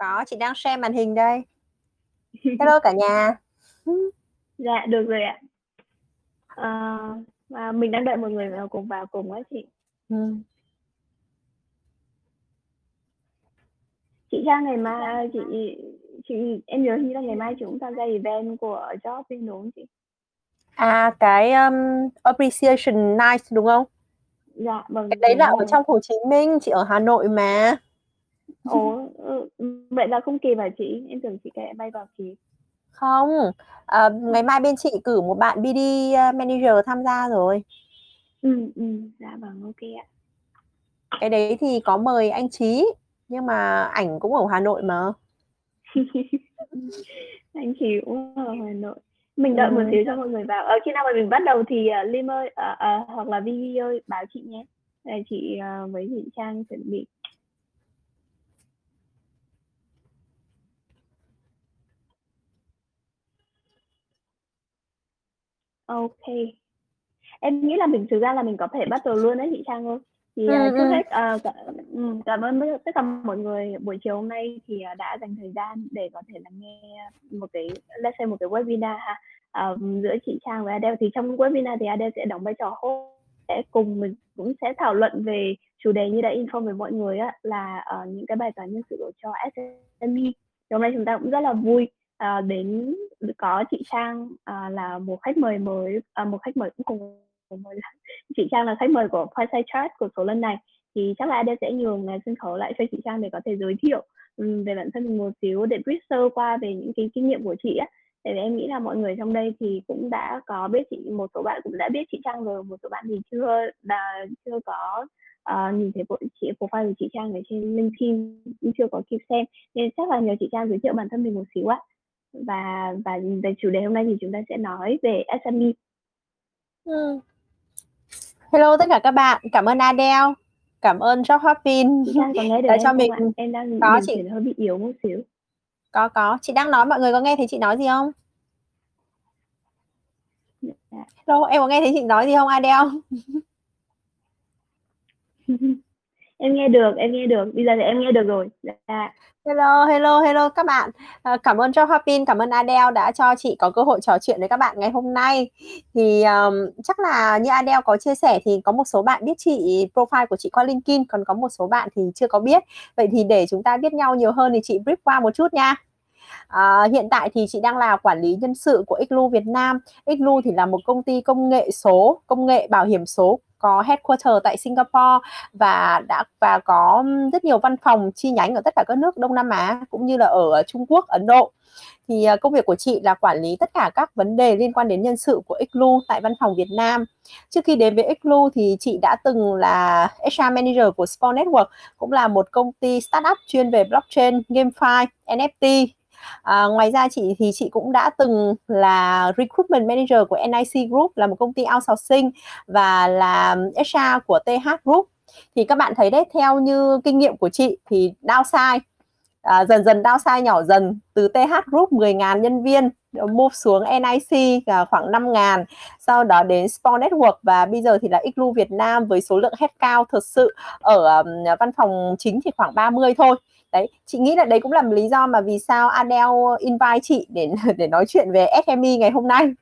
Có, chị đang share màn hình đây. Hello cả nhà. Dạ, được rồi ạ. Và mình đang đợi mọi người vào cùng vào cùng á chị. Ừm. Chị Trang ngày mai chị chị em nhớ như là ngày mai chị cũng tham gia event của Job đúng không chị? À, cái, um, Appreciation Night, đúng không? Dạ, vâng, Cái đấy là ở trong Hồ Chí Minh, chị ở Hà Nội mà. Ồ, ừ, vậy là không kịp hả chị? Em tưởng chị sẽ bay vào kịp. Không, ờ, ngày mai bên chị cử một bạn BD, a, manager tham gia rồi. Ừm, ừm, dạ vâng, kê ạ. Cái đấy thì có mời anh Chí, nhưng mà ảnh cũng ở Hà Nội mà. Anh Chí cũng ở Hà Nội. Mình đợi một Ừm. xíu cho mọi người vào. Ờ, khi nào mà mình bắt đầu thì, à, Lim ơi, ờ, ờ, hoặc là Vivi ơi báo chị nhé, để chị, ờ, với chị Trang chuẩn bị. Kê. Em nghĩ là mình thực ra là mình có thể bắt đầu luôn đấy chị Trang ơi. Thì, à, Ừm, trước ừm. hết, ờ, cảm ừm, cảm ơn tất cả mọi người buổi chiều hôm nay thì, à, đã dành thời gian để có thể lắng nghe một cái let's say một cái webinar ha, ờ, giữa chị Trang với Adele. Thì trong webinar thì Adele sẽ đóng vai trò host, sẽ cùng mình cũng sẽ thảo luận về chủ đề như đã inform với mọi người á, là, ờ, những cái bài toán nhân sự cho SME. Thì hôm nay chúng ta cũng rất là vui, uh, đến có chị Trang, uh, là một khách mời mới, uh, một khách mời cũng cùng mời chị Trang là khách mời của Fireside Chat của số lần này. Thì chắc là Adele sẽ nhường, à, sân khấu lại cho chị Trang để có thể giới thiệu, um, về bản thân mình một xíu để brief sơ qua về những cái kinh nghiệm của chị á. Tại vì em nghĩ là mọi người trong đây thì cũng đã có biết chị một số bạn cũng đã biết chị Trang rồi, một số bạn thì chưa đã, chưa có, ờ, nhìn thấy bộ chị profile của chị Trang ở trên LinkedIn, cũng chưa có kịp xem. Nên chắc là nhờ chị Trang giới thiệu bản thân mình một xíu á. Và và về chủ đề hôm nay thì chúng ta sẽ nói về SME. Ừm. Hello tất cả các bạn, cảm ơn Adele, cảm ơn Job nghe được đã cho mình ạ? Em đang có chị. hơi bị yếu một xíu. Có, có, chị đang nói mọi người có nghe thấy chị nói gì không? Dạ. Hello, em có nghe thấy chị nói gì không Adele? Em nghe được, em nghe được, bây giờ thì em nghe được rồi. Dạ. Hello, hello, hello các bạn. À, cảm ơn cho Hopping, cảm ơn Adele đã cho chị có cơ hội trò chuyện với các bạn ngày hôm nay. Thì, um, chắc là như Adele có chia sẻ thì có một số bạn biết chị profile của chị qua LinkedIn, còn có một số bạn thì chưa có biết. Vậy thì để chúng ta biết nhau nhiều hơn thì chị brief qua một chút nha. Ờ, hiện tại thì chị đang là quản lý nhân sự của Xlu Việt Nam. Xlu thì là một công ty công nghệ số, công nghệ bảo hiểm số có headquarter tại Singapore và đã và có rất nhiều văn phòng chi nhánh ở tất cả các nước Đông Nam Á cũng như là ở Trung Quốc, Ấn Độ. Thì, ờ, công việc của chị là quản lý tất cả các vấn đề liên quan đến nhân sự của Xlu tại văn phòng Việt Nam. Trước khi đến với Xlu thì chị đã từng là HR manager của Spore Network, cũng là một công ty startup chuyên về blockchain, GameFi, NFT. À, ngoài ra chị thì chị cũng đã từng là recruitment manager của NIC Group, là một công ty outsourcing và là HR của TH Group. Thì các bạn thấy đấy, theo như kinh nghiệm của chị thì downsize, à, dần dần downsize nhỏ dần từ TH Group 10.000 nhân viên, move xuống NIC à, khoảng 5.000, sau đó đến Spawn Network và bây giờ thì là Xlu Việt Nam với số lượng headcount thực sự ở, văn phòng chính thì khoảng 30 thôi. Đấy, chị nghĩ là đấy cũng là một lý do mà vì sao Adele invite chị để để nói chuyện về SME ngày hôm nay.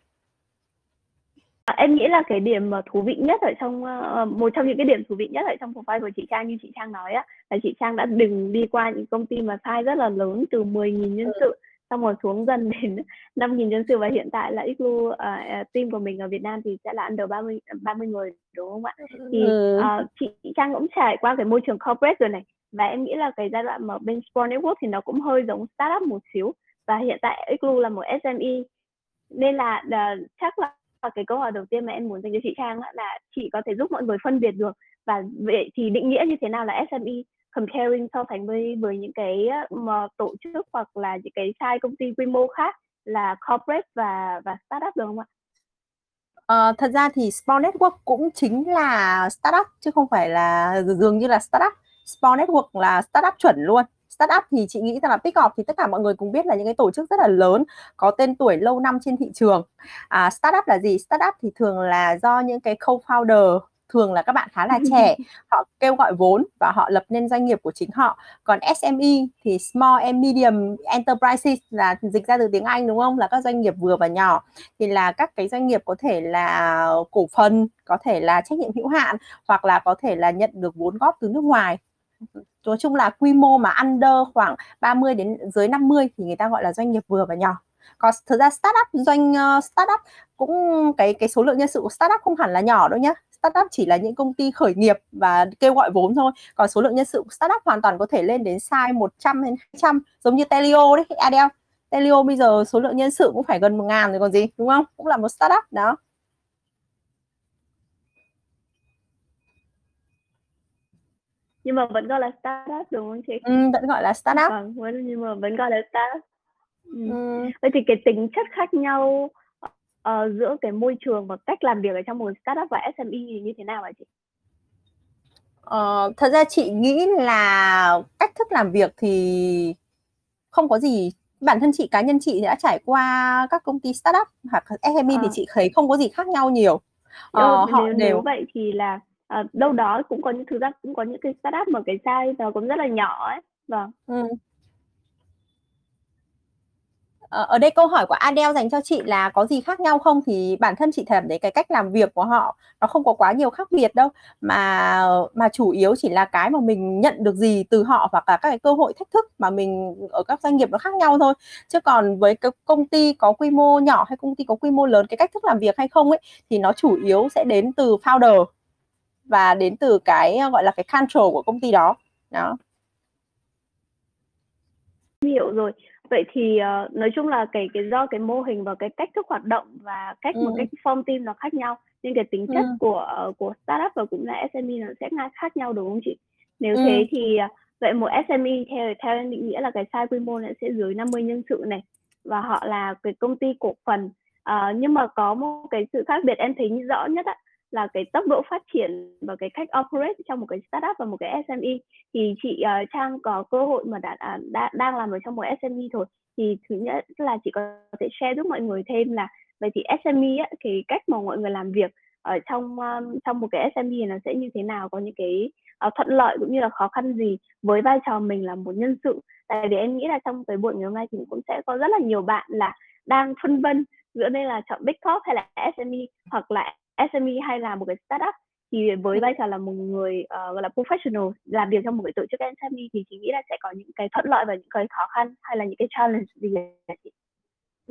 À, em nghĩ là cái điểm mà thú vị nhất ở trong, ơ một trong những cái điểm thú vị nhất ở trong profile của chị Trang như chị Trang nói á, là chị Trang đã từng đi qua những công ty mà size rất là lớn từ 10.000 nhân sự, xong rồi xuống dần đến 5.000 nhân sự và hiện tại là Xlu, ờ, ờ, team của mình ở Việt Nam thì sẽ là under 30, ờ, 30 người, đúng không ạ? Thì, Ừm. ờ, chị Trang cũng trải qua cái môi trường corporate rồi này, và em nghĩ là cái giai đoạn mà bên Sport Network thì nó cũng hơi giống startup một xíu và hiện tại Xlu là một SME. Nên là uh, chắc là cái câu hỏi đầu tiên mà em muốn dành cho chị Trang là chị có thể giúp mọi người phân biệt được và vậy thì định nghĩa như thế nào là SME comparing so sánh với với những cái ờ, mà tổ chức hoặc là những cái size công ty quy mô khác là corporate và và startup được không ạ? Uh, thật ra thì Spore Network cũng chính là startup chứ không phải là dường như là startup. Spore Network là startup chuẩn luôn. Startup thì chị nghĩ rằng là pick off thì tất cả mọi người cùng biết là những cái tổ chức rất là lớn, có tên tuổi lâu năm trên thị trường. À, startup là gì? Startup thì thường là do những cái co-founder thường là các bạn khá là trẻ họ kêu gọi vốn và họ lập nên doanh nghiệp của chính họ còn SME thì small and medium enterprises là dịch ra từ tiếng Anh đúng không là các doanh nghiệp vừa và nhỏ thì là các cái doanh nghiệp có thể là cổ phần có thể là trách nhiệm hữu hạn hoặc là có thể là nhận được vốn góp từ nước ngoài nói chung là quy mô mà under khoảng 30 đến dưới 50 thì người ta gọi là doanh nghiệp vừa và nhỏ. Còn thực ra startup doanh uh, startup cũng cái cái số lượng nhân sự của startup không hẳn là nhỏ đâu nhá. Startup chỉ là những công ty khởi nghiệp và kêu gọi vốn thôi. Còn số lượng nhân sự của startup hoàn toàn có thể lên đến size 100 đến 200 giống như Telio đấy Adele. Telio bây giờ số lượng nhân sự cũng phải gần một ngàn rồi còn gì đúng không? Cũng là một startup đó. Nhưng mà vẫn gọi là startup đúng không chị? Ừ, vẫn gọi là startup. Vâng, nhưng mà vẫn gọi là startup. Ừ. Ừ. Vậy thì cái tính chất khác nhau uh, giữa cái môi trường và cách làm việc ở trong một startup và SME thì như thế nào hả chị? Ờ, thật ra chị nghĩ là cách thức làm việc thì không có gì bản thân chị cá nhân chị đã trải qua các công ty startup hoặc SME à. thì chị thấy không có gì khác nhau nhiều. Ờ, nếu, họ đều nếu vậy thì là à, đâu đó cũng có những thứ ra cũng có những cái startup mà cái size nó cũng rất là nhỏ ấy. Vâng. Ừ. Ờ, ở đây câu hỏi của Adele dành cho chị là có gì khác nhau không thì bản thân chị cảm thấy cái cách làm việc của họ nó không có quá nhiều khác biệt đâu mà mà chủ yếu chỉ là cái mà mình nhận được gì từ họ và cả các cái cơ hội thách thức mà mình ở các doanh nghiệp nó khác nhau thôi chứ còn với cái công ty có quy mô nhỏ hay công ty có quy mô lớn cái cách thức làm việc hay không ấy thì nó chủ yếu sẽ đến từ founder và đến từ cái gọi là cái control của công ty đó đó hiểu rồi vậy thì uh, nói chung là cái cái do cái mô hình và cái cách thức hoạt động và cách ừ. một cách form team nó khác nhau nhưng cái tính chất ừ. của uh, của startup và cũng là SME nó sẽ khác nhau đúng không chị nếu ừ. thế thì uh, vậy một SME theo theo em định nghĩa là cái size quy mô nó sẽ dưới 50 nhân sự này và họ là cái công ty cổ phần uh, nhưng mà có một cái sự khác biệt em thấy rõ nhất á, là cái tốc độ phát triển và cái cách operate trong một cái startup và một cái SME thì chị uh, Trang có cơ hội mà đã, đã, đã đang làm ở trong một SME thôi thì thứ nhất là chị có thể share giúp mọi người thêm là vậy thì SME á, cái cách mà mọi người làm việc ở trong um, trong một cái SME nó sẽ như thế nào có những cái uh, thuận lợi cũng như là khó khăn gì với vai trò mình là một nhân sự. Tại vì em nghĩ là trong cái buổi ngày hôm nay thì cũng sẽ có rất là nhiều bạn là đang phân vân giữa đây là chọn big corp hay là SME hoặc là SME hay là một cái startup thì với vai trò là một người uh, gọi là professional làm việc trong một cái tổ chức SME thì chị nghĩ là sẽ có những cái thuận lợi và những cái khó khăn hay là những cái challenge gì chị?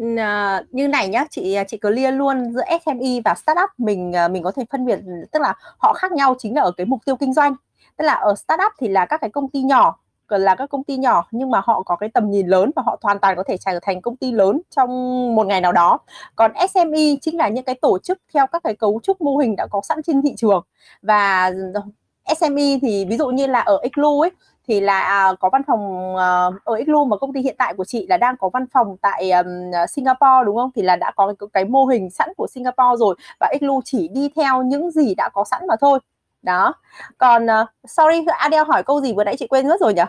Uh, như này nhá chị chị cứ lia luôn giữa SME và startup mình mình có thể phân biệt tức là họ khác nhau chính là ở cái mục tiêu kinh doanh tức là ở startup thì là các cái công ty nhỏ là các công ty nhỏ nhưng mà họ có cái tầm nhìn lớn và họ hoàn toàn có thể trở thành công ty lớn trong một ngày nào đó. Còn SME chính là những cái tổ chức theo các cái cấu trúc mô hình đã có sẵn trên thị trường. Và SME thì ví dụ như là ở Xlu ấy thì là à, có văn phòng ờ, ở Xlu mà công ty hiện tại của chị là đang có văn phòng tại Singapore đúng không? Thì là đã có cái, mô hình sẵn của Singapore rồi và Xlu chỉ đi theo những gì đã có sẵn mà thôi. Đó. Còn uh, sorry Adele hỏi câu gì vừa nãy chị quên mất rồi nhỉ?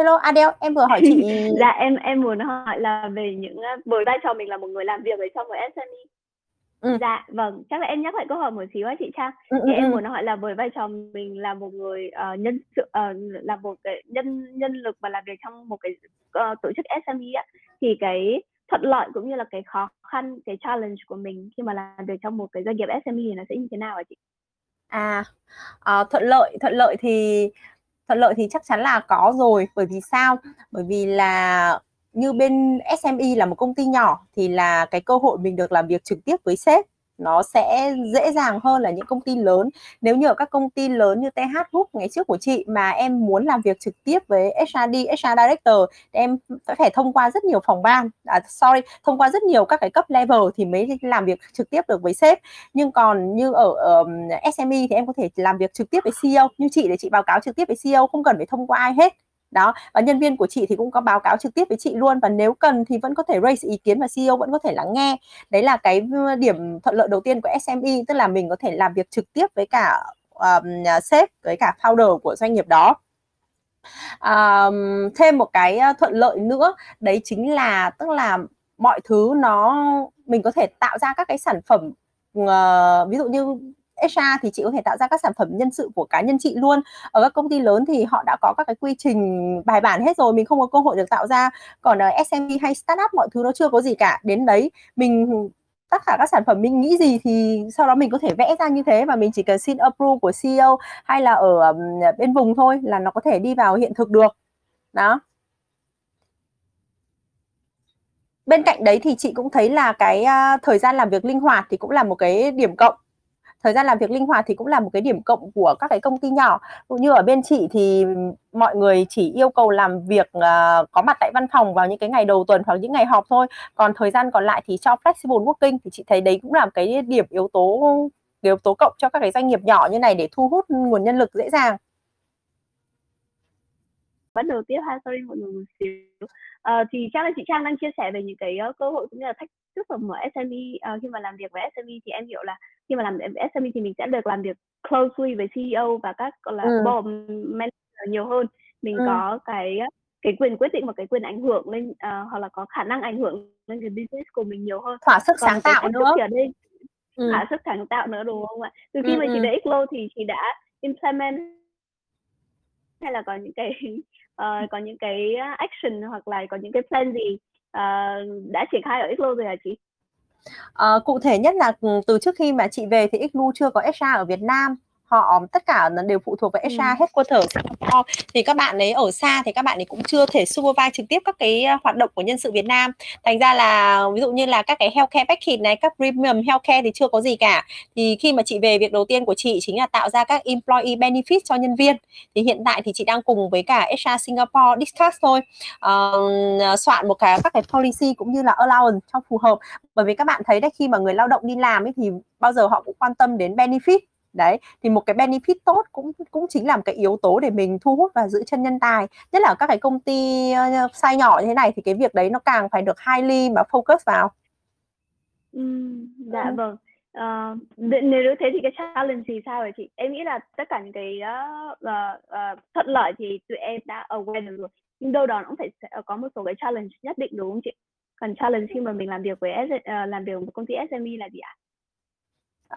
Hello Adele, em vừa hỏi chị. dạ em em muốn hỏi là về những với vai trò mình là một người làm việc ở trong một SME. Ừ. Dạ vâng, chắc là em nhắc lại câu hỏi một xíu á chị Trang. Ừ, thì ừ, em ừ. muốn hỏi là với vai trò mình là một người uh, nhân sự uh, là một cái nhân nhân lực và làm việc trong một cái uh, tổ chức SME á thì cái thuận lợi cũng như là cái khó khăn cái challenge của mình khi mà làm việc trong một cái doanh nghiệp SME thì nó sẽ như thế nào hả chị? À, à thuận lợi thuận lợi thì thuận lợi thì chắc chắn là có rồi, bởi vì sao? Bởi vì là như bên SME là một công ty nhỏ thì là cái cơ hội mình được làm việc trực tiếp với sếp nó sẽ dễ dàng hơn là những công ty lớn. Nếu như ở các công ty lớn như TH Group ngày trước của chị mà em muốn làm việc trực tiếp với HRD, HR Director thì em phải thông qua rất nhiều phòng ban. À, sorry thông qua rất nhiều các cái cấp level thì mới làm việc trực tiếp được với sếp. Nhưng còn như ở um, SME thì em có thể làm việc trực tiếp với CEO như chị để chị báo cáo trực tiếp với CEO không cần phải thông qua ai hết đó và nhân viên của chị thì cũng có báo cáo trực tiếp với chị luôn và nếu cần thì vẫn có thể raise ý kiến và CEO vẫn có thể lắng nghe. Đấy là cái ừ, điểm thuận lợi đầu tiên của SME tức là mình có thể làm việc trực tiếp với cả um, sếp với cả founder của doanh nghiệp đó. Um, thêm một cái thuận lợi nữa đấy chính là tức là mọi thứ nó mình có thể tạo ra các cái sản phẩm uh, ví dụ như HR thì chị có thể tạo ra các sản phẩm nhân sự của cá nhân chị luôn. Ở các công ty lớn thì họ đã có các cái quy trình bài bản hết rồi, mình không có cơ hội được tạo ra. Còn ờ, ở SME hay startup mọi thứ nó chưa có gì cả. Đến đấy, mình, tất cả các sản phẩm mình nghĩ gì thì sau đó mình có thể vẽ ra như thế và mình chỉ cần xin approve của CEO hay là ở bên vùng thôi là nó có thể đi vào hiện thực được. Đó. Bên cạnh đấy thì chị cũng thấy là cái à, thời gian làm việc linh hoạt thì cũng là một cái điểm cộng thời gian làm việc linh hoạt thì cũng là một cái điểm cộng của các cái công ty nhỏ. Cũng như ở bên chị thì mọi người chỉ yêu cầu làm việc uh, có mặt tại văn phòng vào những cái ngày đầu tuần hoặc những ngày họp thôi. Còn thời gian còn lại thì cho flexible working thì chị thấy đấy cũng là một cái điểm yếu tố yếu tố cộng cho các cái doanh nghiệp nhỏ như này để thu hút nguồn nhân lực dễ dàng. Bắt đầu tiếp ha sorry mọi người một xíu uh, thì chắc là chị Trang đang chia sẻ về những cái uh, cơ hội cũng như là thách thức của mở SME uh, khi mà làm việc với SME thì em hiểu là khi mà làm SME thì mình sẽ được làm việc closely với CEO và các là ừ. board manager nhiều hơn mình ừ. có cái cái quyền quyết định và cái quyền ảnh hưởng lên uh, hoặc là có khả năng ảnh hưởng lên cái business của mình nhiều hơn thỏa sức Còn sáng tạo nữa ở đây ừ. thỏa sức sáng tạo nữa đúng không ạ từ khi ừ, mà chị ừ. đã Xlo thì chị đã implement hay là có những cái uh, có những cái ờ, action hoặc là có những cái plan gì uh, đã triển khai ở Xlo rồi hả chị? Uh, cụ thể nhất là ừ, từ trước khi mà chị về thì Xlu chưa có HR ở Việt Nam họ tất cả đều phụ thuộc vào HR ừ. headquarter Singapore thì các bạn ấy ở xa thì các bạn ấy cũng chưa thể supervise trực tiếp các cái hoạt động của nhân sự Việt Nam. Thành ra là ví dụ như là các cái healthcare package này các premium healthcare thì chưa có gì cả. Thì khi mà chị về việc đầu tiên của chị chính là tạo ra các employee benefit cho nhân viên. Thì hiện tại thì chị đang cùng với cả HR Singapore discuss thôi. Uh, soạn một cái các cái policy cũng như là allowance cho phù hợp. Bởi vì các bạn thấy đấy khi mà người lao động đi làm ấy thì bao giờ họ cũng quan tâm đến benefit đấy thì một cái benefit tốt cũng cũng chính là một cái yếu tố để mình thu hút và giữ chân nhân tài nhất là các cái công ty uh, size nhỏ như thế này thì cái việc đấy nó càng phải được highly mà focus vào ừ, dạ ừ. vâng Uh, nếu thế thì cái challenge thì sao vậy chị? Em nghĩ là tất cả những cái uh, uh, thuận lợi thì tụi em đã aware được rồi. Nhưng đâu đó nó cũng phải có một số cái challenge nhất định đúng không chị? Còn challenge khi mà mình làm việc với uh, làm việc với một công ty SME là gì ạ?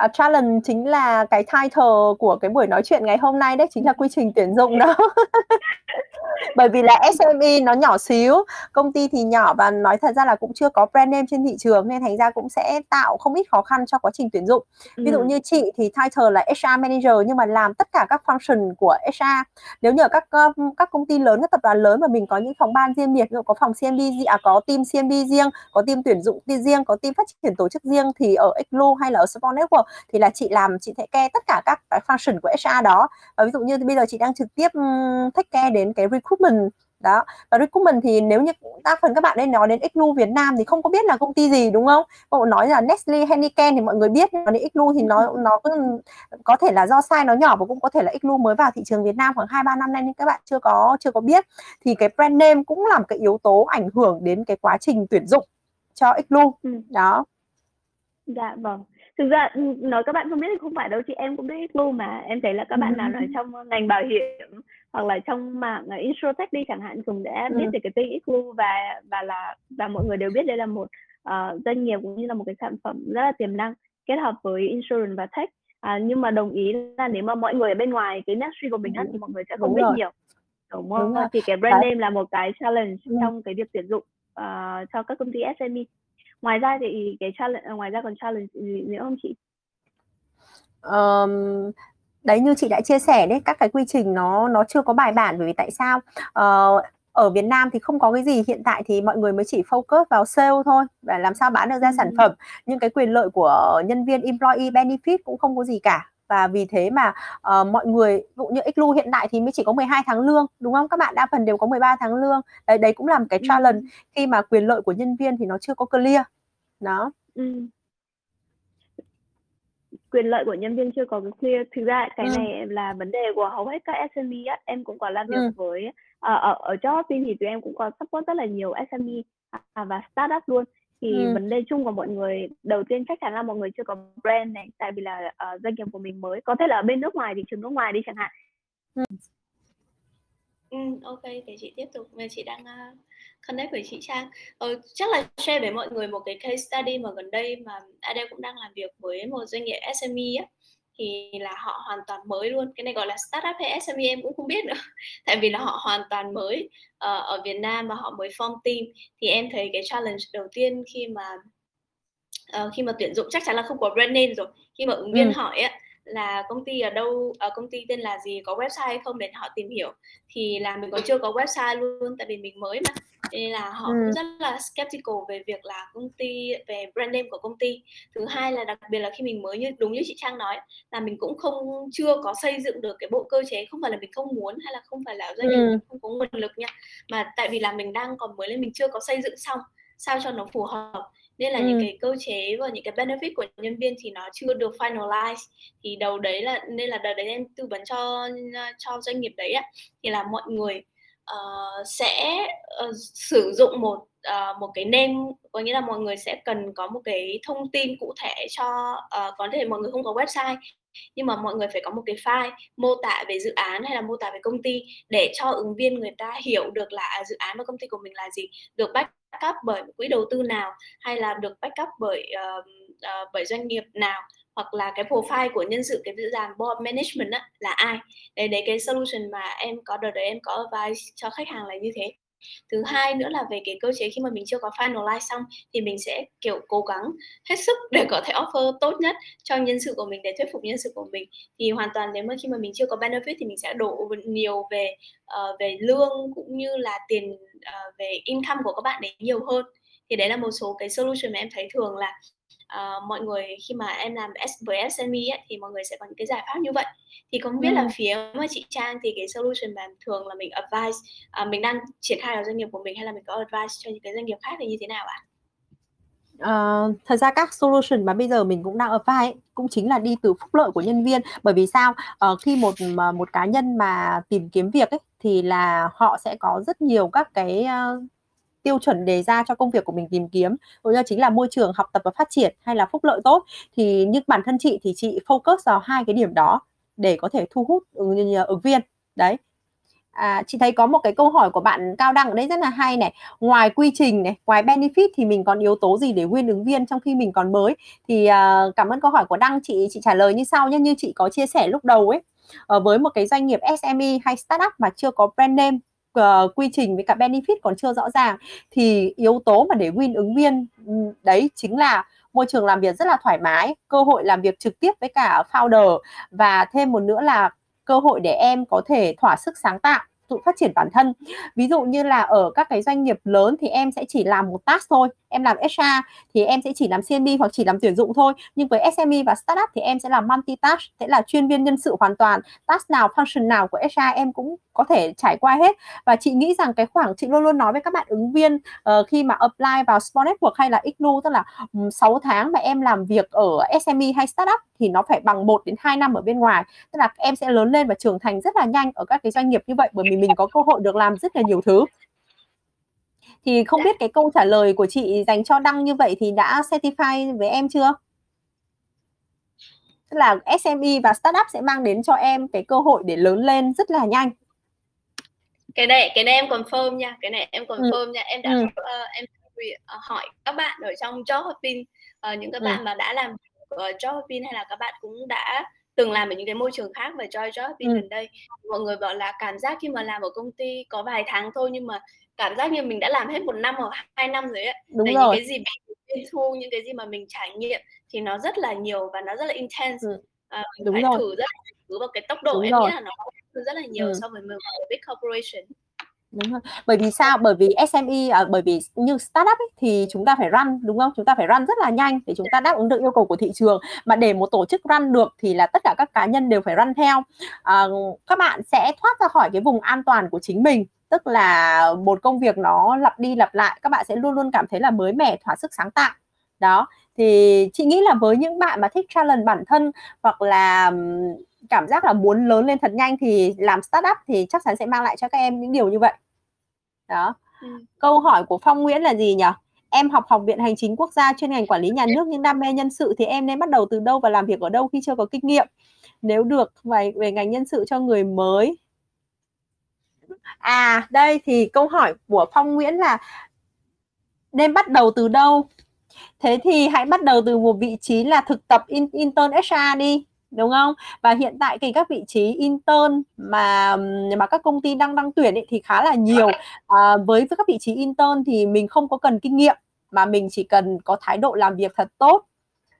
Uh, challenge chính là cái title của cái buổi nói chuyện ngày hôm nay đấy chính là quy trình tuyển dụng đó. Bởi vì là SME nó nhỏ xíu công ty thì nhỏ và nói thật ra là cũng chưa có brand name trên thị trường nên thành ra cũng sẽ tạo không ít khó khăn cho quá trình tuyển dụng. Ví dụ ừ. như chị thì title là HR manager nhưng mà làm tất cả các function của HR nếu như các các công ty lớn các tập đoàn lớn mà mình có những phòng ban riêng biệt ví dụ có phòng CMB à, có team CMB riêng có team tuyển dụng riêng có team phát triển tổ chức riêng thì ở Xlu hay là ở Support Network thì là chị làm chị sẽ care tất cả các cái function của HR đó. Và ví dụ như bây giờ chị đang trực tiếp take care đến cái recruitment. Đó. Và recruitment thì nếu như đa phần các bạn đây nói đến Xlu Việt Nam thì không có biết là công ty gì đúng không? Bộ nói là Nestle Heineken thì mọi người biết mà đến Xlu thì nó nó có thể là do size nó nhỏ và cũng có thể là Xlu mới vào thị trường Việt Nam khoảng hai ba năm nay nên các bạn chưa có chưa có biết. Thì cái brand name cũng làm cái yếu tố ảnh hưởng đến cái quá trình tuyển dụng cho Xlu ừ. đó. Dạ vâng thực ra ừ, nói các bạn không biết thì không phải đâu chị em cũng biết luôn mà em thấy là các bạn nào là trong ngành bảo hiểm hoặc là trong mạng uh, insurtech đi chẳng hạn cũng đã biết ừ. về cái tên Xlu và và là và mọi người đều biết đây là một uh, doanh nghiệp cũng như là một cái sản phẩm rất là tiềm năng kết hợp với insurance và tech à, nhưng mà đồng ý là nếu mà mọi người ở bên ngoài cái industry của mình ừ. thì mọi người sẽ không đúng biết rồi. nhiều đúng không đúng rồi. thì cái brand Đấy. name là một cái challenge ừ. trong cái việc tuyển dụng uh, cho các công ty SME ngoài ra thì cái challenge ngoài ra còn challenge gì nữa không chị? Um, đấy như chị đã chia sẻ đấy các cái quy trình nó nó chưa có bài bản bởi vì tại sao? Uh, ở Việt Nam thì không có cái gì hiện tại thì mọi người mới chỉ focus vào sale thôi và làm sao bán được ra ừ. sản phẩm. Nhưng cái quyền lợi của nhân viên employee benefit cũng không có gì cả và vì thế mà uh, mọi người ví dụ như Xlu hiện tại thì mới chỉ có 12 tháng lương đúng không các bạn đa phần đều có 13 tháng lương đấy đấy cũng là một cái ừ. challenge ừ. khi mà quyền lợi của nhân viên thì nó chưa có clear đó ừ. quyền lợi của nhân viên chưa có clear thực ra cái ừ. này là vấn đề của hầu hết các SME á. em cũng có làm việc ừ. với ở ở ở job thì tụi em cũng có support rất là nhiều SME à, và startup luôn thì ừ. vấn đề chung của mọi người đầu tiên chắc chắn là mọi người chưa có brand này tại vì là uh, doanh nghiệp của mình mới có thể là ở bên nước ngoài thị trường nước ngoài đi chẳng hạn ừ. Ừ, ok, để chị tiếp tục. Và chị đang uh, connect với chị Trang. Ờ, chắc là share với mọi người một cái case study mà gần đây mà Adele cũng đang làm việc với một doanh nghiệp SME á thì là họ hoàn toàn mới luôn. Cái này gọi là startup hay SME em cũng không biết nữa. Tại vì là họ hoàn toàn mới uh, ở Việt Nam và họ mới form team. Thì em thấy cái challenge đầu tiên khi mà uh, khi mà tuyển dụng chắc chắn là không có brand name rồi. Khi mà ứng viên ừ. hỏi á là công ty ở đâu ở công ty tên là gì có website hay không để họ tìm hiểu. Thì là mình còn chưa có website luôn tại vì mình mới mà. Nên là họ ừ. cũng rất là skeptical về việc là công ty về brand name của công ty. Thứ hai là đặc biệt là khi mình mới như đúng như chị trang nói là mình cũng không chưa có xây dựng được cái bộ cơ chế. Không phải là mình không muốn hay là không phải là doanh nghiệp ừ. không có nguồn lực nha. Mà tại vì là mình đang còn mới lên mình chưa có xây dựng xong sao cho nó phù hợp nên là ừ. những cái cơ chế và những cái benefit của nhân viên thì nó chưa được finalize thì đầu đấy là nên là đầu đấy em tư vấn cho cho doanh nghiệp đấy ạ thì là mọi người uh, sẽ uh, sử dụng một uh, một cái name có nghĩa là mọi người sẽ cần có một cái thông tin cụ thể cho uh, có thể mọi người không có website nhưng mà mọi người phải có một cái file mô tả về dự án hay là mô tả về công ty để cho ứng viên người ta hiểu được là à, dự án và công ty của mình là gì được backup bởi quỹ đầu tư nào hay là được backup bởi uh, uh, bởi doanh nghiệp nào hoặc là cái profile của nhân sự cái dự án board management á, là ai. Để để cái solution mà em có đợt đấy em có advice cho khách hàng là như thế thứ hai nữa là về cái cơ chế khi mà mình chưa có finalize xong thì mình sẽ kiểu cố gắng hết sức để có thể offer tốt nhất cho nhân sự của mình để thuyết phục nhân sự của mình. Thì hoàn toàn nếu mà khi mà mình chưa có benefit thì mình sẽ đổ nhiều về uh, về lương cũng như là tiền uh, về income của các bạn đấy nhiều hơn. Thì đấy là một số cái solution mà em thấy thường là uh, mọi người khi mà em làm với SME ấy, thì mọi người sẽ có những cái giải pháp như vậy thì không biết ừ. là phía mà chị Trang thì cái solution mà thường là mình advice uh, mình đang triển khai ở doanh nghiệp của mình hay là mình có advice cho những cái doanh nghiệp khác thì như thế nào ạ? Uh, thật ra các solution mà bây giờ mình cũng đang apply cũng chính là đi từ phúc lợi của nhân viên bởi vì sao uh, khi một một cá nhân mà tìm kiếm việc ấy thì là họ sẽ có rất nhiều các cái uh, tiêu chuẩn đề ra cho công việc của mình tìm kiếm. Cũng như chính là môi trường học tập và phát triển hay là phúc lợi tốt. Thì như bản thân chị thì chị focus vào hai cái điểm đó để có thể thu hút ừ, ứng, ứng viên. Đấy. À, chị thấy có một cái câu hỏi của bạn Cao Đăng ở đây rất là hay này. Ngoài quy trình này ngoài benefit thì mình còn yếu tố gì để nguyên ứng viên trong khi mình còn mới? Thì à, cảm ơn câu hỏi của Đăng. Chị chị trả lời như sau nhé. Như chị có chia sẻ lúc đầu ấy uh, với một cái doanh nghiệp SME hay startup mà chưa có brand name uh, quy trình với cả benefit còn chưa rõ ràng thì yếu tố mà để win ứng viên ừ, đấy chính là môi trường làm việc rất là thoải mái cơ hội làm việc trực tiếp với cả founder và thêm một nữa là cơ hội để em có thể thỏa sức sáng tạo tự phát triển bản thân. Ví dụ như là ở các cái doanh nghiệp lớn thì em sẽ chỉ làm một task thôi em làm HR thì em sẽ chỉ làm CMB hoặc chỉ làm tuyển dụng thôi. Nhưng với SME và startup thì em sẽ làm multi task sẽ là chuyên viên nhân sự hoàn toàn. Task nào function nào của HR em cũng có thể trải qua hết. Và chị nghĩ rằng cái khoảng chị luôn luôn nói với các bạn ứng viên uh, khi mà apply vào Sport Network hay là Ignu tức là um, 6 tháng mà em làm việc ở SME hay startup thì nó phải bằng 1 đến 2 năm ở bên ngoài. Tức là em sẽ lớn lên và trưởng thành rất là nhanh ở các cái doanh nghiệp như vậy bởi vì mình có cơ hội được làm rất là nhiều thứ thì không biết cái câu trả lời của chị dành cho đăng như vậy thì đã certify với em chưa tức là SME và startup sẽ mang đến cho em cái cơ hội để lớn lên rất là nhanh cái này cái này em confirm nha cái này em ừ. confirm ừ. nha em đã ừ. uh, em uh, hỏi các bạn ở trong job hopping uh, những các ừ. bạn mà đã làm ở job hopping hay là các bạn cũng đã từng làm ở những cái môi trường khác và join job hopping ừ. gần đây mọi người bảo là cảm giác khi mà làm ở công ty có vài tháng thôi nhưng mà cảm giác như mình đã làm hết một năm hoặc hai năm rồi ấy đúng Đấy, rồi những cái gì mình thu những cái gì mà mình trải nghiệm thì nó rất là nhiều và nó rất là intense ừ. à, mình đúng phải rồi. thử rất là thử vào cái tốc độ đúng em rồi. nghĩ là nó rất là nhiều ừ. so với một big corporation đúng rồi. Bởi vì sao? Bởi vì SME à, bởi vì như startup ấy, thì chúng ta phải run đúng không? Chúng ta phải run rất là nhanh để chúng ta đáp ứng được yêu cầu của thị trường. Mà để một tổ chức run được thì là tất cả các cá nhân đều phải run theo. À, các bạn sẽ thoát ra khỏi cái vùng an toàn của chính mình. Tức là một công việc nó lặp đi lặp lại các bạn sẽ luôn luôn cảm thấy là mới mẻ thỏa sức sáng tạo. Đó. Thì chị nghĩ là với những bạn mà thích challenge bản thân hoặc là cảm giác là muốn lớn lên thật nhanh thì làm startup thì chắc chắn sẽ mang lại cho các em những điều như vậy. Đó. Ừ. câu hỏi của phong nguyễn là gì nhỉ? Em học học viện hành chính quốc gia chuyên ngành quản lý nhà nước nhưng đam mê nhân sự thì em nên bắt đầu từ đâu và làm việc ở đâu khi chưa có kinh nghiệm? Nếu được về về ngành nhân sự cho người mới. À đây thì câu hỏi của Phong Nguyễn là nên bắt đầu từ đâu? Thế thì hãy bắt đầu từ một vị trí là thực tập in, intern HR đi đúng không? Và hiện tại thì các vị trí intern mà mà các công ty đang đăng tuyển ấy, thì khá là nhiều. À, với các vị trí intern thì mình không có cần kinh nghiệm mà mình chỉ cần có thái độ làm việc thật tốt.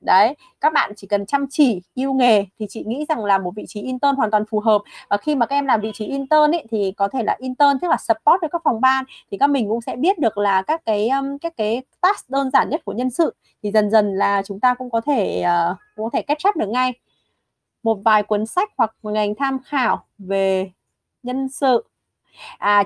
Đấy các bạn chỉ cần chăm chỉ yêu nghề thì chị nghĩ rằng là một vị trí intern hoàn toàn phù hợp. Và khi mà các em làm vị trí intern ấy thì có thể là intern tức là support với các phòng ban thì các mình cũng sẽ biết được là các cái um, các cái task đơn giản nhất của nhân sự. Thì dần dần là chúng ta cũng có thể uh, cũng có thể catch up được ngay một vài cuốn sách hoặc một ngành tham khảo về nhân sự. À,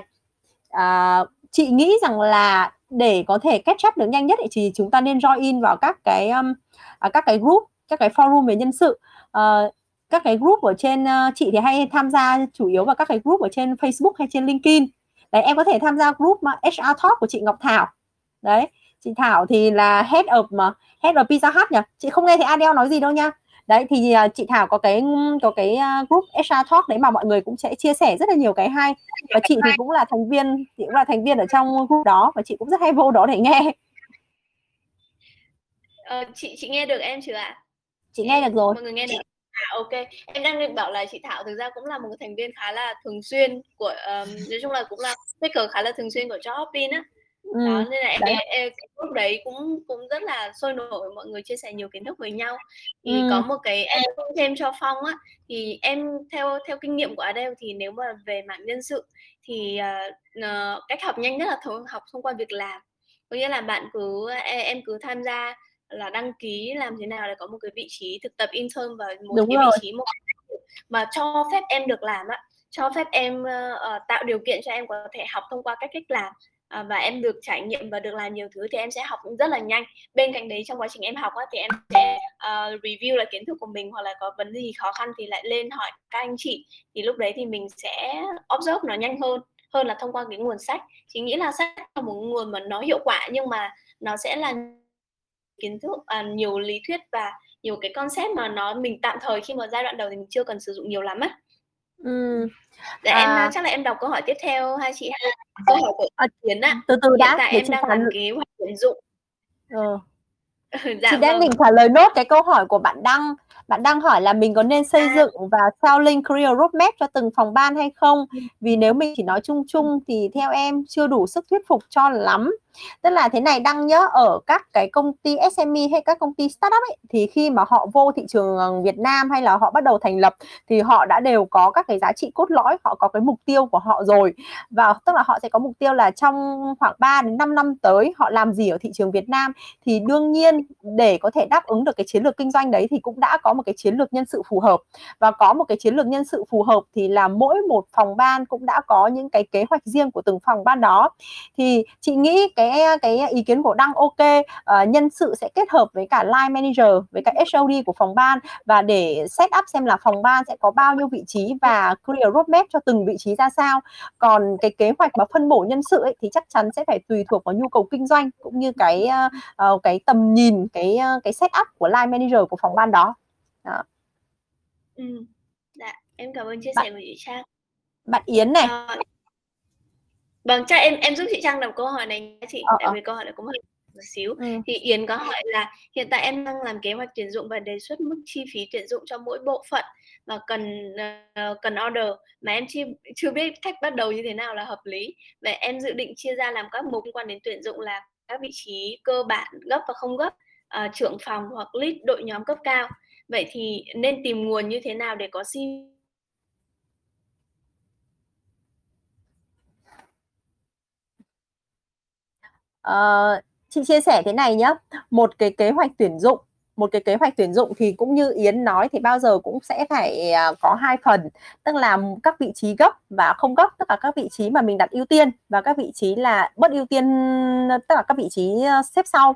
à chị nghĩ rằng là để có thể catch up được nhanh nhất thì chúng ta nên join vào các cái um, à, các cái group các cái forum về nhân sự. Uh, các cái group ở trên uh, chị thì hay tham gia chủ yếu vào các cái group ở trên Facebook hay trên LinkedIn. Đấy em có thể tham gia group ờ, mà HR Talk của chị Ngọc Thảo. Đấy chị Thảo thì là head of mà head of Pizza Hut nhỉ? Chị không nghe thấy Adele nói gì đâu nha đấy thì uh, chị Thảo có cái có cái uh, group HR Talk đấy mà mọi người cũng sẽ chia sẻ rất là nhiều cái hay và chị thì cũng là thành viên chị cũng là thành viên ở trong group đó và chị cũng rất hay vô đó để nghe Ờ, chị chị nghe được em chưa ạ? À? Chị nghe được rồi. Mọi người nghe được. À, ok, em đang định bảo là chị Thảo thực ra cũng là một thành viên khá là thường xuyên của um, nói chung là cũng là speaker khá là thường xuyên của Job Hopping á. Ừ, đó nên là em, em, em lúc đấy cũng cũng rất là sôi nổi mọi người chia sẻ nhiều kiến thức với nhau thì ừ. có một cái em thêm cho phong á thì em theo theo kinh nghiệm của Adele thì nếu mà về mảng nhân sự thì uh, cách học nhanh nhất là thông, học thông qua việc làm có nghĩa là bạn cứ em cứ tham gia là đăng ký làm thế nào để có một cái vị trí thực tập intern và một Đúng cái rồi. vị trí một mà cho phép em được làm á cho phép em uh, tạo điều kiện cho em có thể học thông qua các cách làm À, và em được trải nghiệm và được làm nhiều thứ thì em sẽ học rất là nhanh. Bên cạnh đấy trong quá trình em học á, thì em sẽ uh, review lại kiến thức của mình hoặc là có vấn đề gì khó khăn thì lại lên hỏi các anh chị. Thì lúc đấy thì mình sẽ observe nó nhanh hơn hơn là thông qua cái nguồn sách. Chỉ nghĩ là sách là một nguồn mà nó hiệu quả nhưng mà nó sẽ là kiến thức à, nhiều lý thuyết và nhiều cái concept mà nó mình tạm thời khi mà giai đoạn đầu thì mình chưa cần sử dụng nhiều lắm á ừ. để à. em chắc là em đọc câu hỏi tiếp theo hai chị ha câu hỏi của à, Tiến ạ từ từ đã hiện tại em đang làm kế hoạch tuyển dụng ừ. dạ, chị đang vâng. định trả lời nốt cái câu hỏi của bạn đăng bạn đang hỏi là mình có nên xây à. dựng và sao link career roadmap cho từng phòng ban hay không ừ. vì nếu mình chỉ nói chung chung thì theo em chưa đủ sức thuyết phục cho lắm tức là thế này đăng nhớ ở các cái công ty SME hay các công ty startup ấy thì khi mà họ vô thị trường Việt Nam hay là họ bắt đầu thành lập thì họ đã đều có các cái giá trị cốt lõi họ có cái mục tiêu của họ rồi và tức là họ sẽ có mục tiêu là trong khoảng 3 đến 5 năm tới họ làm gì ở thị trường Việt Nam thì đương nhiên để có thể đáp ứng được cái chiến lược kinh doanh đấy thì cũng đã có một cái chiến lược nhân sự phù hợp. Và có một cái chiến lược nhân sự phù hợp thì là mỗi một phòng ban cũng đã có những cái kế hoạch riêng của từng phòng ban đó. Thì chị nghĩ cái cái ý kiến của đăng ok uh, nhân sự sẽ kết hợp với cả line manager với cả HOD của phòng ban và để set up xem là phòng ban sẽ có bao nhiêu vị trí và clear roadmap cho từng vị trí ra sao. Còn cái kế hoạch mà phân bổ nhân sự ấy, thì chắc chắn sẽ phải tùy thuộc vào nhu cầu kinh doanh cũng như cái uh, cái tầm nhìn cái uh, cái set up của line manager của phòng ban đó, đó. Ừ. Dạ, em cảm ơn chia sẻ của chị Trang. Bạn Yến này. À, Vâng, chắc em em giúp chị Trang đọc câu hỏi này nha chị, ờ, tại ờ. vì câu hỏi này cũng hơi một xíu. Ừ. Thì Yến có hỏi là hiện tại em đang làm kế hoạch tuyển dụng và đề xuất mức chi phí tuyển dụng cho mỗi bộ phận mà cần uh, cần order mà em chưa chưa biết cách bắt đầu như thế nào là hợp lý. Và em dự định chia ra làm các mục liên quan đến tuyển dụng là các vị trí cơ bản gấp và không gấp, uh, trưởng phòng hoặc lead đội nhóm cấp cao. Vậy thì nên tìm nguồn như thế nào để có CV uh, ờ, chị chia sẻ thế này nhé một cái kế hoạch tuyển dụng một cái kế hoạch tuyển dụng thì cũng như Yến nói thì bao giờ cũng sẽ phải à, có hai phần tức là các vị trí gấp và không gấp tất cả các vị trí mà mình đặt ưu tiên và các vị trí là bất ưu tiên tất cả các vị trí à, xếp sau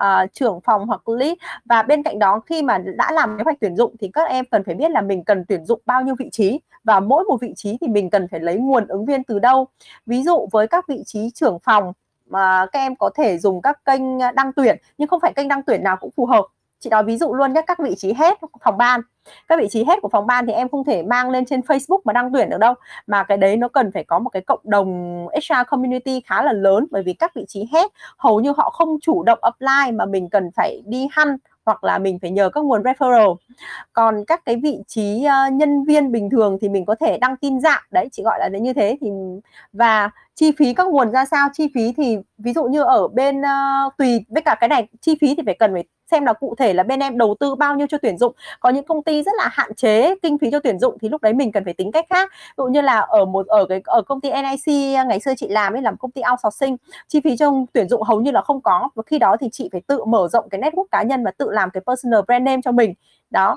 uh, trưởng phòng hoặc lead và bên cạnh đó khi mà đã làm kế hoạch tuyển dụng thì các em cần phải biết là mình cần tuyển dụng bao nhiêu vị trí và mỗi một vị trí thì mình cần phải lấy nguồn ứng viên từ đâu. Ví dụ với các vị trí trưởng phòng mà các em có thể dùng các kênh đăng tuyển nhưng không phải kênh đăng tuyển nào cũng phù hợp chị nói ví dụ luôn nhé các vị trí hết phòng ban. Các vị trí hết của phòng ban thì em không thể mang lên trên Facebook mà đăng tuyển được đâu. Mà cái đấy nó cần phải có một cái cộng đồng HR community khá là lớn bởi vì các vị trí hết hầu như họ không chủ động apply mà mình cần phải đi hunt hoặc là mình phải nhờ các nguồn referral. Còn các cái vị trí uh, nhân viên bình thường thì mình có thể đăng tin dạng đấy chị gọi là như thế. Thì và chi phí các nguồn ra sao? Chi phí thì ví dụ như ở bên uh, tùy với cả cái này chi phí thì phải cần phải xem là cụ thể là bên em đầu tư bao nhiêu cho tuyển dụng. Có những công ty rất là hạn chế kinh phí cho tuyển dụng thì lúc đấy mình cần phải tính cách khác. Ví dụ như là ở một ở cái ở công ty NIC ngày xưa chị làm ấy làm công ty outsourcing chi phí trong tuyển dụng hầu như là không có. Và khi đó thì chị phải tự mở rộng cái network cá nhân và tự làm cái personal brand name cho mình. Đó.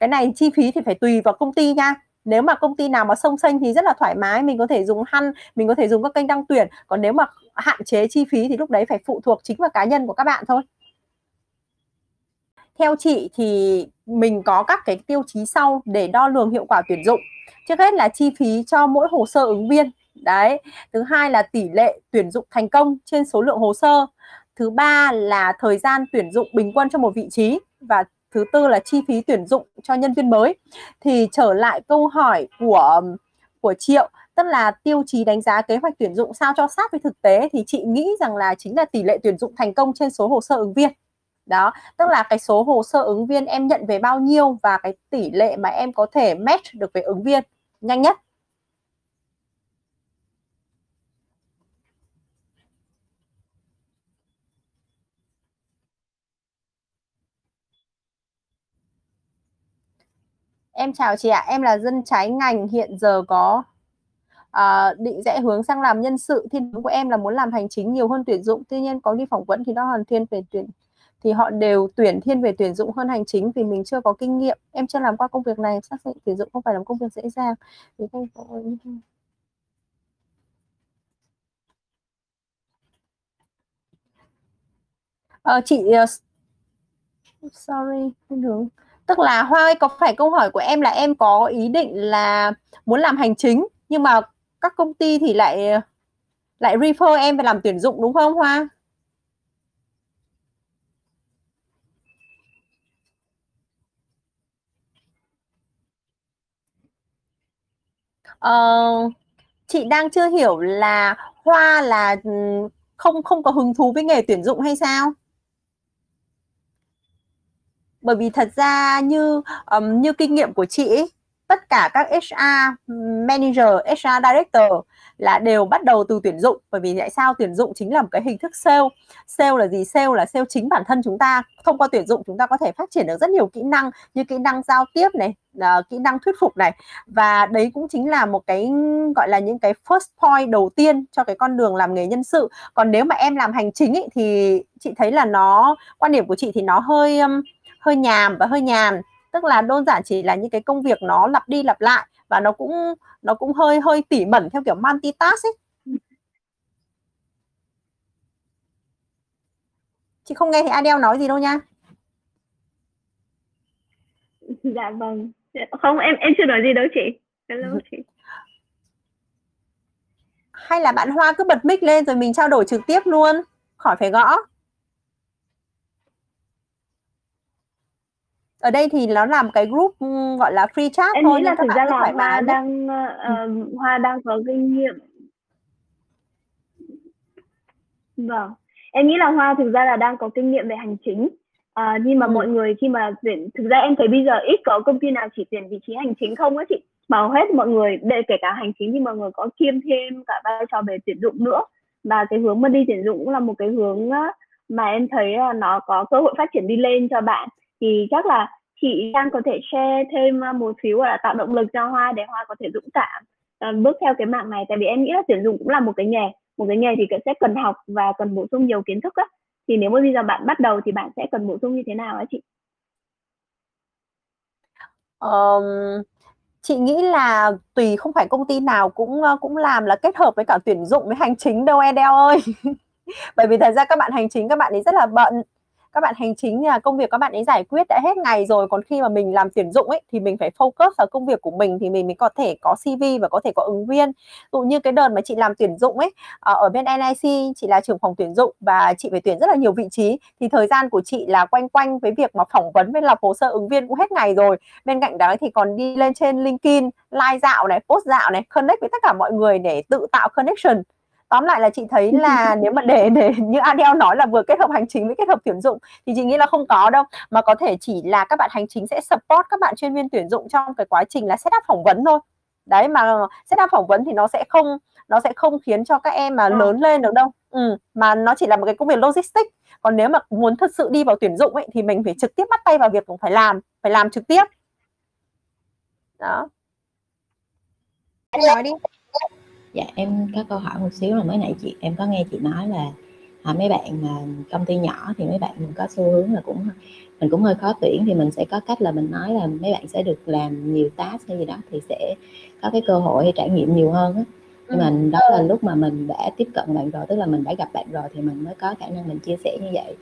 Cái này chi phí thì phải tùy vào công ty nha nếu mà công ty nào mà sông xanh thì rất là thoải mái, mình có thể dùng hăn, mình có thể dùng các kênh đăng tuyển. Còn nếu mà hạn chế chi phí thì lúc đấy phải phụ thuộc chính vào cá nhân của các bạn thôi. Theo chị thì mình có các cái tiêu chí sau để đo lường hiệu quả tuyển dụng. Trước hết là chi phí cho mỗi hồ sơ ứng viên. Đấy. Thứ hai là tỷ lệ tuyển dụng thành công trên số lượng hồ sơ. Thứ ba là thời gian tuyển dụng bình quân cho một vị trí. Và thứ tư là chi phí tuyển dụng cho nhân viên mới. Thì trở lại câu hỏi của của triệu, tức là tiêu chí đánh giá kế hoạch tuyển dụng sao cho sát với thực tế thì chị nghĩ rằng là chính là tỷ lệ tuyển dụng thành công trên số hồ sơ ứng viên. Đó, tức là cái số hồ sơ ứng viên em nhận về bao nhiêu và cái tỷ lệ mà em có thể match được với ứng viên nhanh nhất. Em chào chị ạ, em là dân trái ngành hiện giờ có à, định rẽ hướng sang làm nhân sự. Thiên hướng của em là muốn làm hành chính nhiều hơn tuyển dụng. Tuy nhiên có đi phỏng vấn thì nó hoàn thiên về tuyển thì họ đều tuyển thiên về tuyển dụng hơn hành chính vì mình chưa có kinh nghiệm. Em chưa làm qua công việc này xác định tuyển dụng không phải là một công việc dễ dàng. Thì không có ờ, chị uh, sorry hướng tức là hoa ơi có phải câu hỏi của em là em có ý định là muốn làm hành chính nhưng mà các công ty thì lại lại refer em về làm tuyển dụng đúng không hoa? Uh, chị đang chưa hiểu là hoa là ừ, không không có hứng thú với nghề tuyển dụng hay sao? Bởi vì thật ra như um, như kinh nghiệm của chị ấy, tất cả các HR manager, HR director là đều bắt đầu từ tuyển dụng. Bởi vì tại sao? Tuyển dụng chính là một cái hình thức sale. Sale là gì? Sale là sale chính bản thân chúng ta. Thông qua tuyển dụng chúng ta có thể phát triển được rất nhiều kỹ năng như kỹ năng giao tiếp này uh, kỹ năng thuyết phục này. Và đấy cũng chính là một cái gọi là những cái first point đầu tiên cho cái con đường làm nghề nhân sự. Còn nếu mà em làm hành chính ý, thì chị thấy là nó quan điểm của chị thì nó hơi um, hơi nhàm và hơi nhàn tức là đơn giản chỉ là những cái công việc nó lặp đi lặp lại và nó cũng nó cũng hơi hơi tỉ mẩn theo kiểu multitask ấy. Chị không nghe thấy Adele nói gì đâu nha. Dạ vâng. Không em em chưa nói gì đâu chị. Hello chị. Hay là bạn Hoa cứ bật mic lên rồi mình trao đổi trực tiếp luôn. Khỏi phải gõ ở đây thì nó làm cái group gọi là free chat em thôi nghĩ là thực ra là Hoa đang uh, Hoa đang có kinh nghiệm. Vâng. Em nghĩ là Hoa thực ra là đang có kinh nghiệm về hành chính. À, nhưng mà ừ. mọi người khi mà tuyển thực ra em thấy bây giờ ít có công ty nào chỉ tuyển vị trí hành chính không á chị. Mà hết mọi người để kể cả hành chính thì mọi người có kiêm thêm cả vai trò về tuyển dụng nữa. Và cái hướng mà đi tuyển dụng cũng là một cái hướng mà em thấy là nó có cơ hội phát triển đi lên cho bạn thì chắc là chị đang có thể share thêm à, một xíu là tạo động lực cho hoa để hoa có thể dũng cảm à, bước theo cái mạng này. Tại vì em nghĩ là tuyển dụng cũng là một cái nghề một cái nghề thì sẽ cần học và cần bổ sung nhiều kiến thức á. Thì nếu mà bây giờ bạn bắt đầu thì bạn sẽ cần bổ sung như thế nào á chị? Um, chị nghĩ là tùy không phải công ty nào cũng cũng làm là kết hợp với cả tuyển dụng với hành chính đâu Edel ơi. Bởi vì thật ra các bạn hành chính các bạn ấy rất là bận các bạn hành chính là công việc các bạn ấy giải quyết đã hết ngày rồi, còn khi mà mình làm tuyển dụng ấy, thì mình phải focus vào công việc của mình thì mình mới có thể có CV và có thể có ứng viên. Dụ như cái đợt mà chị làm tuyển dụng ấy ờ, ở bên NIC chị là trưởng phòng tuyển dụng và chị phải tuyển rất là nhiều vị trí, thì thời gian của chị là quanh quanh với việc mà phỏng vấn với lọc hồ sơ ứng viên cũng hết ngày rồi. Bên cạnh đó thì còn đi lên trên LinkedIn, like dạo này, post dạo này, connect với tất cả mọi người để tự tạo connection tóm lại là chị thấy là nếu mà để để như Adele nói là vừa kết hợp hành chính với kết hợp tuyển dụng thì chị nghĩ là không có đâu. Mà có thể chỉ là các bạn hành chính sẽ support các bạn chuyên viên tuyển dụng trong cái quá trình là setup phỏng vấn thôi. Đấy mà setup phỏng vấn thì nó sẽ không nó sẽ không khiến cho các em mà lớn lên được đâu. Ừ, mà nó chỉ là một cái công việc logistics. Còn nếu mà muốn thật sự đi vào tuyển dụng ấy thì mình phải trực tiếp bắt tay vào việc cũng phải làm phải làm trực tiếp. Đó. Em nói đi dạ em có câu hỏi một xíu là mới nãy chị em có nghe chị nói là à, mấy bạn mà công ty nhỏ thì mấy bạn mình có xu hướng là cũng mình cũng hơi khó tuyển thì mình sẽ có cách là mình nói là mấy bạn sẽ được làm nhiều task hay gì đó thì sẽ có cái cơ hội hay trải nghiệm nhiều hơn á. Nhưng mà đó là lúc mà mình đã tiếp cận bạn rồi tức là mình đã gặp bạn rồi thì mình mới có khả năng mình chia sẻ như vậy.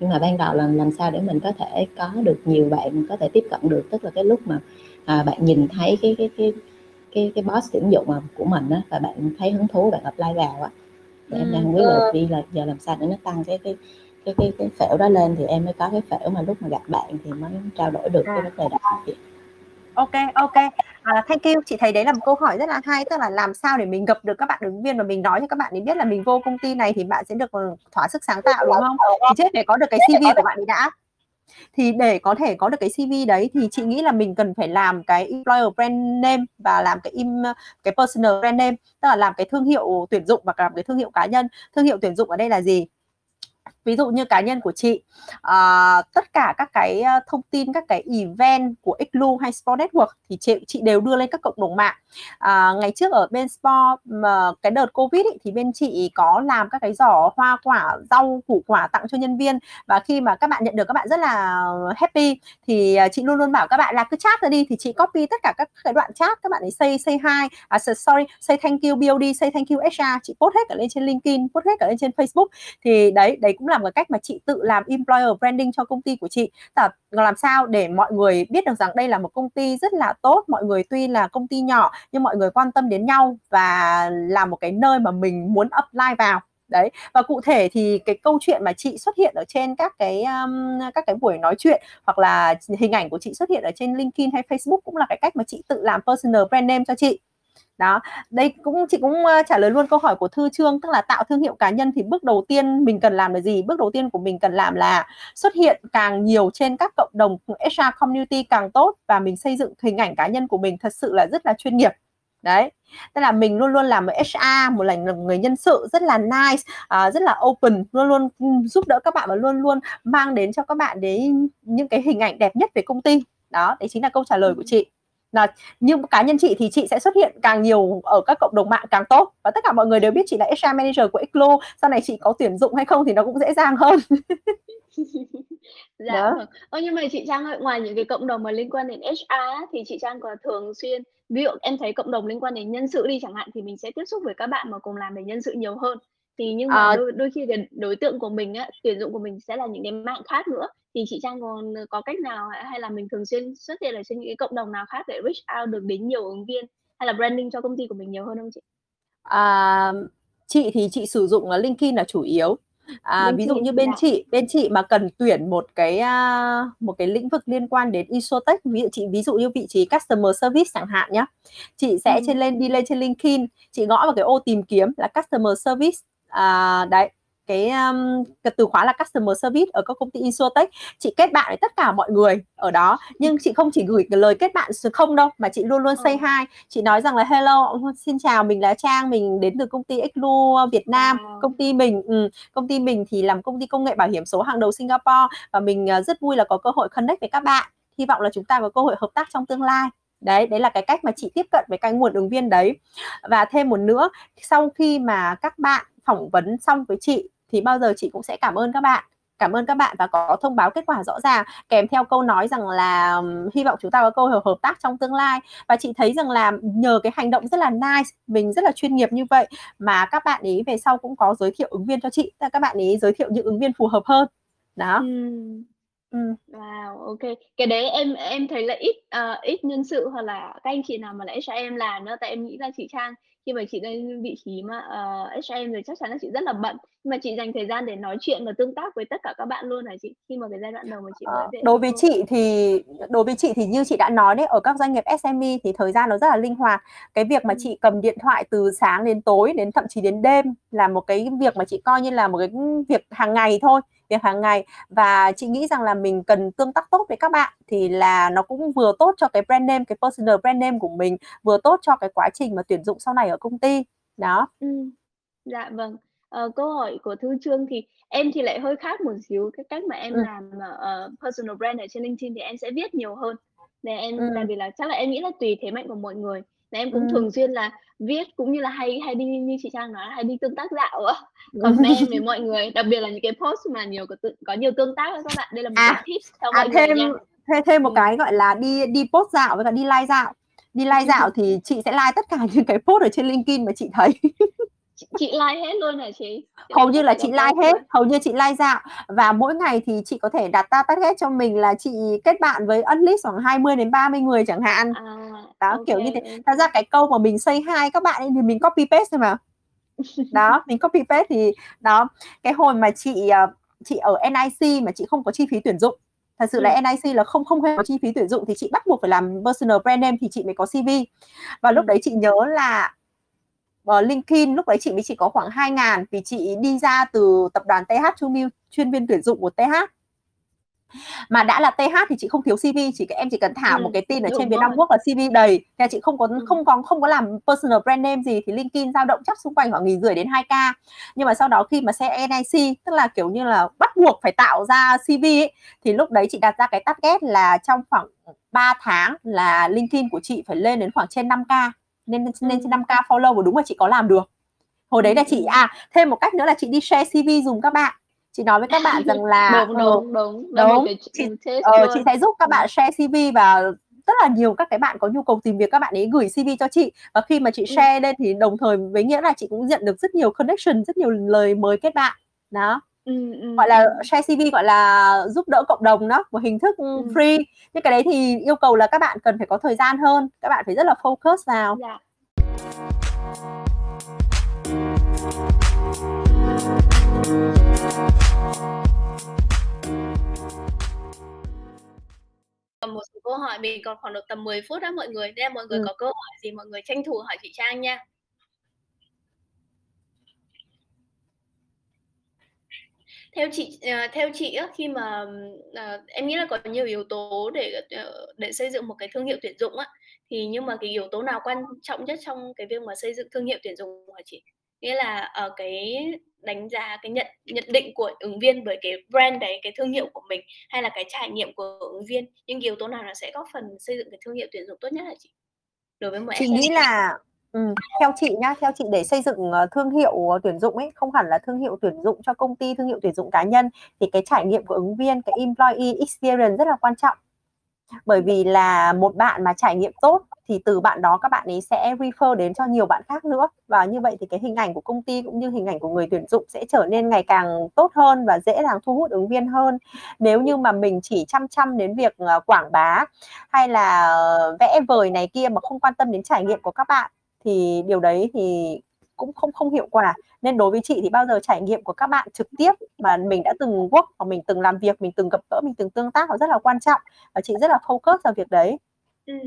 Nhưng mà ban đầu là làm sao để mình có thể có được nhiều bạn có thể tiếp cận được tức là cái lúc mà à, bạn nhìn thấy cái cái cái cái cái boss tuyển dụng của mình á và bạn thấy hứng thú bạn apply vào á thì em đang không biết là đi là giờ làm sao để nó tăng cái cái cái cái cái phễu đó lên thì em mới có cái phễu mà lúc mà gặp bạn thì mới trao đổi được cái vấn đề đó chị. Ok ok. À, thank you. Chị thấy đấy là một câu hỏi rất là hay tức là làm sao để mình gặp được các bạn ứng viên và mình nói cho các bạn ấy biết là mình vô công ty này thì bạn sẽ được thỏa sức sáng tạo đúng không? thì trước để có được cái cv của bạn ấy đã thì để có thể có được cái CV đấy thì chị nghĩ là mình cần phải làm cái employer brand name và làm cái im, cái personal brand name, tức là làm cái thương hiệu tuyển dụng và làm cái thương hiệu cá nhân. Thương hiệu tuyển dụng ở đây là gì? Ví dụ như cá nhân của chị uh, tất cả các cái ờ, thông tin các cái event của Xlu hay Sport Network thì chị chị đều đưa lên các cộng đồng mạng. Uh, ngày trước ở bên Sport mà cái đợt Covid ý, thì bên chị có làm các cái giỏ hoa quả rau củ quả tặng cho nhân viên. Và khi mà các bạn nhận được các bạn rất là happy. Thì chị luôn luôn bảo các bạn là cứ chat ra đi thì chị copy tất cả các cái đoạn chat các bạn ấy say say hi à, sorry say thank you BOD say thank you HR chị post hết cả lên trên LinkedIn post hết cả lên trên Facebook. Thì đấy đấy cũng là một cách mà chị tự làm employer branding cho công ty của chị. Là làm sao để mọi người biết được rằng đây là một công ty rất là tốt mọi người tuy là công ty nhỏ nhưng mọi người quan tâm đến nhau và là một cái nơi mà mình muốn apply vào. Đấy và cụ thể thì cái câu chuyện mà chị xuất hiện ở trên các cái um, các cái buổi nói chuyện hoặc là hình ảnh của chị xuất hiện ở trên LinkedIn hay Facebook cũng là cái cách mà chị tự làm personal brand name cho chị đó đây cũng chị cũng trả lời luôn câu hỏi của thư trương tức là tạo thương hiệu cá nhân thì bước đầu tiên mình cần làm là gì? Bước đầu tiên của mình cần làm là xuất hiện càng nhiều trên các cộng đồng HR community càng tốt và mình xây dựng hình ảnh cá nhân của mình thật sự là rất là chuyên nghiệp. Đấy tức là mình luôn luôn làm một HR một là người nhân sự rất là nice uh, rất là open luôn luôn giúp đỡ các bạn và luôn luôn mang đến cho các bạn đến những cái hình ảnh đẹp nhất về công ty. Đó đấy chính là câu trả lời của chị là nhưng cá nhân chị thì chị sẽ xuất hiện càng nhiều ở các cộng đồng mạng càng tốt và tất cả mọi người đều biết chị là HR manager của Xlo sau này chị có tuyển dụng hay không thì nó cũng dễ dàng hơn dạ Đó. Vâng. nhưng mà chị Trang ơi ngoài những cái cộng đồng mà liên quan đến HR thì chị Trang có thường xuyên ví dụ em thấy cộng đồng liên quan đến nhân sự đi chẳng hạn thì mình sẽ tiếp xúc với các bạn mà cùng làm về nhân sự nhiều hơn thì nhưng mà à, đôi, đôi khi cái đối tượng của mình á tuyển dụng của mình sẽ là những cái mạng khác nữa. Thì chị Trang còn có cách nào hay là mình thường xuyên xuất hiện ở trên những cái cộng đồng nào khác để reach out được đến nhiều ứng viên hay là branding cho công ty của mình nhiều hơn không chị? À, chị thì chị sử dụng LinkedIn là chủ yếu. À, ví dụ như bên chị bên chị mà cần tuyển một cái uh, một cái lĩnh vực liên quan đến Isotech ví dụ chị ví dụ như vị trí customer service chẳng hạn nhé chị sẽ ừ. trên lên đi lên trên LinkedIn chị gõ vào cái ô tìm kiếm là customer service à, đấy cái um, cái từ khóa là customer service ở các công ty insurtech chị kết bạn với tất cả mọi người ở đó nhưng chị không chỉ gửi cái lời kết bạn không đâu mà chị luôn luôn say ừ. hi. Chị nói rằng là hello xin chào mình là trang mình đến từ công ty Exlu Việt Nam công ty mình um, công ty mình thì làm công ty công nghệ bảo hiểm số hàng đầu Singapore và mình uh, rất vui là có cơ hội connect với các bạn. Hy vọng là chúng ta có cơ hội hợp tác trong tương lai. Đấy đấy là cái cách mà chị tiếp cận với cái nguồn ứng viên đấy. Và thêm một nữa sau khi mà các bạn phỏng vấn xong với chị thì bao giờ chị cũng sẽ cảm ơn các bạn cảm ơn các bạn và có thông báo kết quả rõ ràng kèm theo câu nói rằng là hy vọng chúng ta có cơ hội hợp tác trong tương lai và chị thấy rằng là nhờ cái hành động rất là nice mình rất là chuyên nghiệp như vậy mà các bạn ấy về sau cũng có giới thiệu ứng viên cho chị các bạn ấy giới thiệu những ứng viên phù hợp hơn đó Ừm. Ừm. Wow, OK. Cái đấy em em thấy là ít, ờ, ít nhân sự hoặc là các anh chị nào mà là HRM làm nữa, tại em nghĩ là chị Trang khi mà chị lên vị trí mà, ờ, HRM rồi chắc chắn là chị rất là bận, nhưng mà chị dành thời gian để nói chuyện và tương tác với tất cả các bạn luôn hả chị? Khi mà cái giai đoạn đầu mà chị mới Ờ, về đối với chị thì đối với chị thì như chị đã nói đấy, ở các doanh nghiệp SME thì thời gian nó rất là linh hoạt. Cái việc mà Ừm. chị cầm điện thoại từ sáng đến tối, đến thậm chí đến đêm là một cái việc mà chị coi như là một cái việc hàng ngày thôi, việc hàng ngày. Và chị nghĩ rằng là mình cần tương tác tốt với các bạn thì là nó cũng vừa tốt cho cái brand name, cái personal brand name của mình, vừa tốt cho cái quá trình mà tuyển dụng sau này ở công ty. Đó. Ừm. Dạ vâng. Ờ, câu hỏi của Thư Trương thì em thì lại hơi khác một xíu, cái cách mà em Ừm. làm, ờ, personal brand ở trên LinkedIn thì em sẽ viết nhiều hơn. Để em tại Ừm. vì là chắc là em nghĩ là tùy thế mạnh của mọi người, là em cũng Ừm. thường xuyên là viết cũng như là hay hay đi như chị Trang nói, hay đi tương tác dạo á, comment với mọi người, đặc biệt là những cái post mà nhiều có tự có nhiều tương tác các bạn. Đây là một cái À, tips cho à, mọi người thêm nha. thêm thêm một Ừm. cái, gọi là, đi đi post dạo với cả đi live dạo. Đi live dạo thì chị sẽ like tất cả những cái post ở trên LinkedIn mà chị thấy. Chị chị like hết luôn hả chị? Chị Hầu như là chị like hết, luôn? hầu như chị like dạo và mỗi ngày thì chị có thể đặt ra target cho mình là chị kết bạn với at least khoảng 20 đến 30 người chẳng hạn. À, Đó, OK, kiểu như thế. Thật ra cái câu mà mình say hi các bạn ấy thì mình copy paste thôi mà. Đó, mình copy paste thì đó, cái hồi mà chị, ờ, chị ở NIC mà chị không có chi phí tuyển dụng, thật sự Ừm. là NIC là không không hề có chi phí tuyển dụng thì chị bắt buộc phải làm personal brand name thì chị mới có CV. Và lúc Ừm. đấy chị nhớ là, ờ, LinkedIn lúc đấy chị mới chỉ có khoảng 2.000 vì chị đi ra từ tập đoàn TH Chu Mille, chuyên viên tuyển dụng của TH. Mà đã là TH thì chị không thiếu CV, chỉ em chỉ cần thả một Ừm, cái tin ở trên Vietnam rồi. Work là CV đầy, là chị không có Ừm. không có không có làm personal brand name gì thì LinkedIn dao động chắc xung quanh khoảng 1.500 đến 2K. Nhưng mà sau đó khi mà xe NIC, tức là, kiểu như là, bắt buộc phải tạo ra CV ấy, thì lúc đấy chị đặt ra cái target là trong khoảng 3 tháng là LinkedIn của chị phải lên đến khoảng trên 5K, lên lên trên Ừm. 5K follow và đúng là chị có làm được. Hồi đấy là chị ừm. à, thêm một cách nữa là chị đi share CV giùm các bạn. Chị nói với các bạn rằng là Đúng, ờ, đúng, đúng, đúng, ch chị ờ, chị sẽ giúp các bạn share CV và rất là nhiều các cái bạn có nhu cầu tìm việc các bạn ấy gửi CV cho chị. Và khi mà chị share lên thì đồng thời với nghĩa là chị cũng nhận được rất nhiều connection, rất nhiều lời mời kết bạn. Đó. Ừm, ừm, Gọi là share CV, gọi là, giúp đỡ cộng đồng đó, một hình thức, Ừm. free. Nhưng cái đấy thì yêu cầu là các bạn cần phải có thời gian hơn, các bạn phải rất là focus vào. Dạ. Còn một số câu hỏi mình còn khoảng được tầm 10 phút á mọi người, nên mọi người Ừm. có câu hỏi gì mọi người tranh thủ hỏi chị Trang nha. Theo chị ờ, theo chị á, khi mà, ờ, em nghĩ là có nhiều yếu tố để, ờ, để xây dựng một cái thương hiệu tuyển dụng á, thì nhưng mà cái yếu tố nào quan trọng nhất trong cái việc mà xây dựng thương hiệu tuyển dụng hả chị? Nghĩa là, ờ, cái đánh giá, cái nhận nhận định của ứng viên với cái brand đấy, cái thương hiệu của mình, hay là cái trải nghiệm của ứng viên, nhưng yếu tố nào nó sẽ góp phần xây dựng cái thương hiệu tuyển dụng tốt nhất hả chị? Đối với một Chị SME. nghĩ là Ừ, theo chị nhá, theo chị để xây dựng, ờ, thương hiệu, ờ, tuyển dụng ấy, không hẳn là thương hiệu tuyển dụng cho công ty, thương hiệu tuyển dụng cá nhân, thì cái trải nghiệm của ứng viên, cái employee experience rất là quan trọng. Bởi vì là một bạn mà trải nghiệm tốt thì từ bạn đó các bạn ấy sẽ refer đến cho nhiều bạn khác nữa. Và như vậy thì cái hình ảnh của công ty cũng như hình ảnh của người tuyển dụng sẽ trở nên ngày càng tốt hơn và dễ dàng thu hút ứng viên hơn. Nếu như mà mình chỉ chăm chăm đến việc, ờ, quảng bá hay là ờ, vẽ vời này kia mà không quan tâm đến trải nghiệm của các bạn thì điều đấy thì cũng không không hiệu quả. Nên đối với chị thì bao giờ trải nghiệm của các bạn trực tiếp mà mình đã từng work và mình từng làm việc, mình từng gặp gỡ, mình từng tương tác nó rất là quan trọng và chị rất là focus vào việc đấy. Ừm.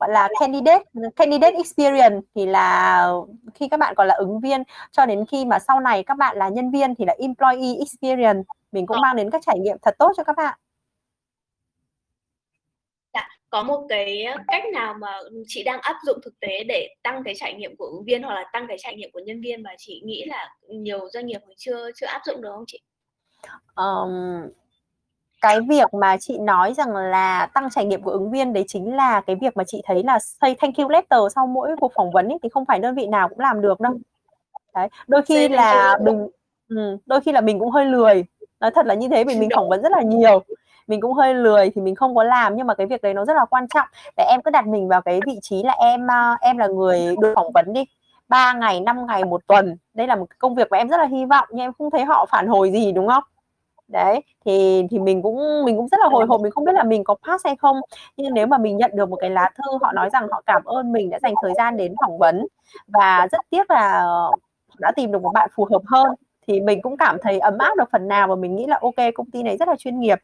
Gọi là candidate candidate experience thì là khi các bạn còn là ứng viên cho đến khi mà sau này các bạn là nhân viên thì là employee experience, mình cũng Ờ. mang đến các trải nghiệm thật tốt cho các bạn. Có một cái cách nào mà, chị đang áp dụng thực tế để tăng cái trải nghiệm của ứng viên hoặc là tăng cái trải nghiệm của nhân viên mà chị nghĩ là nhiều doanh nghiệp còn chưa chưa áp dụng được không chị? Ờm, cái việc mà chị nói rằng là tăng trải nghiệm của ứng viên đấy chính là cái việc mà chị thấy là xây thank you letter sau mỗi cuộc phỏng vấn ấy, thì không phải đơn vị nào cũng làm được đâu. Đấy, đôi khi là mình ừm, đôi khi là mình cũng hơi lười, nói thật là như thế vì mình phỏng vấn rất là nhiều, mình cũng hơi lười thì mình không có làm, nhưng mà cái việc đấy nó rất là quan trọng. Để em cứ đặt mình vào cái vị trí là em, ờ, em là người được phỏng vấn đi, 3 ngày, 5 ngày, một tuần, đây là một công việc mà em rất là hy vọng nhưng em không thấy họ phản hồi gì, đúng không? đấy thì thì mình cũng mình cũng rất là hồi hộp mình không biết là mình có pass hay không nhưng nếu mà mình nhận được một cái lá thư họ nói rằng họ cảm ơn mình đã dành thời gian đến phỏng vấn và rất tiếc là đã tìm được một bạn phù hợp hơn thì mình cũng cảm thấy ấm áp được phần nào và mình nghĩ là ok công ty này rất là chuyên nghiệp.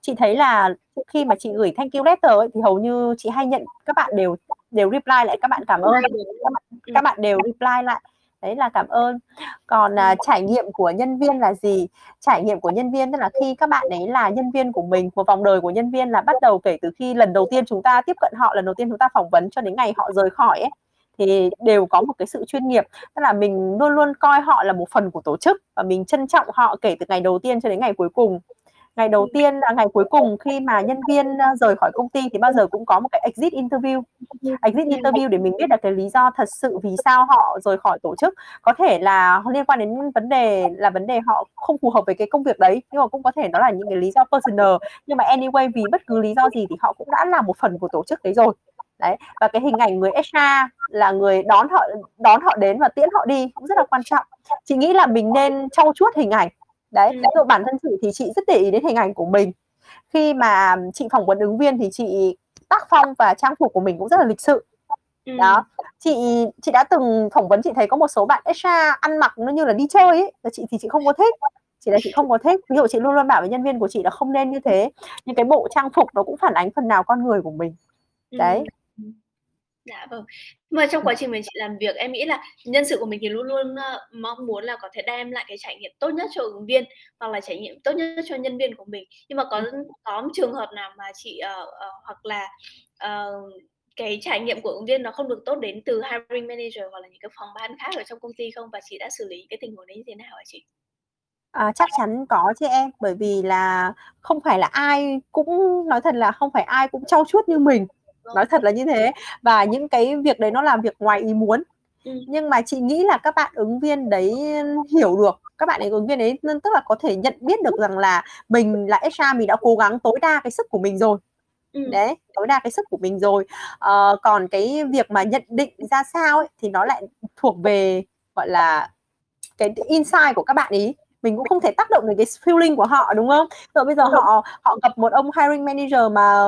Chị thấy là khi mà chị gửi thank you letter ấy, thì hầu như chị hay nhận các bạn đều đều reply lại các bạn cảm ơn. Các bạn, các bạn đều reply lại. Đấy là cảm ơn. Còn à, trải nghiệm của nhân viên là gì? Trải nghiệm của nhân viên tức là khi các bạn ấy là nhân viên của mình một vòng đời của nhân viên là bắt đầu kể từ khi lần đầu tiên chúng ta tiếp cận họ lần đầu tiên chúng ta phỏng vấn cho đến ngày họ rời khỏi ấy thì đều có một cái sự chuyên nghiệp. Tức là mình luôn luôn coi họ là một phần của tổ chức và mình trân trọng họ kể từ ngày đầu tiên cho đến ngày cuối cùng. Ngày đầu tiên là ngày cuối cùng khi mà nhân viên rời khỏi công ty thì bao giờ cũng có một cái exit interview. Exit interview để mình biết được cái lý do thật sự vì sao họ rời khỏi tổ chức. Có thể là liên quan đến vấn đề là vấn đề họ không phù hợp với cái công việc đấy nhưng mà cũng có thể đó là những cái lý do personal. Nhưng mà anyway vì bất cứ lý do gì thì họ cũng đã là một phần của tổ chức đấy rồi đấy và cái hình ảnh người HR là người đón họ đón họ đến và tiễn họ đi cũng rất là quan trọng. Chị nghĩ là mình nên trau chuốt hình ảnh. Đấy ừ. bản thân chị thì chị rất để ý đến hình ảnh của mình. Khi mà chị phỏng vấn ứng viên thì chị tác phong và trang phục của mình cũng rất là lịch sự. Ừ. đó chị chị đã từng phỏng vấn chị thấy có một số bạn HR ăn mặc nó như là đi chơi ấy và chị thì chị không có thích. Chỉ là chị không có thích. Ví dụ chị luôn luôn bảo với nhân viên của chị là không nên như thế. Nhưng cái bộ trang phục nó cũng phản ánh phần nào con người của mình. Đấy. ừ. Dạ vâng. Mà trong quá trình mình chị làm việc em nghĩ là nhân sự của mình thì luôn luôn uh, mong muốn là có thể đem lại cái trải nghiệm tốt nhất cho ứng viên hoặc là trải nghiệm tốt nhất cho nhân viên của mình. Nhưng mà có có trường hợp nào mà chị uh, uh, hoặc là uh, cái trải nghiệm của ứng viên nó không được tốt đến từ hiring manager hoặc là những cái phòng ban khác ở trong công ty không và chị đã xử lý cái tình huống đấy như thế nào hả chị? À, chắc chắn có chứ em bởi vì là không phải là ai cũng nói thật là không phải ai cũng trau chuốt như mình nói thật là như thế và những cái việc đấy nó làm việc ngoài ý muốn ừ. nhưng mà chị nghĩ là các bạn ứng viên đấy hiểu được các bạn ấy ứng viên đấy tức là có thể nhận biết được rằng là mình là HR mình đã cố gắng tối đa cái sức của mình rồi ừ. đấy tối đa cái sức của mình rồi à, còn cái việc mà nhận định ra sao ấy, thì nó lại thuộc về gọi là cái insight của các bạn ý mình cũng không thể tác động đến cái feeling của họ đúng không? Rồi bây giờ họ họ gặp một ông hiring manager mà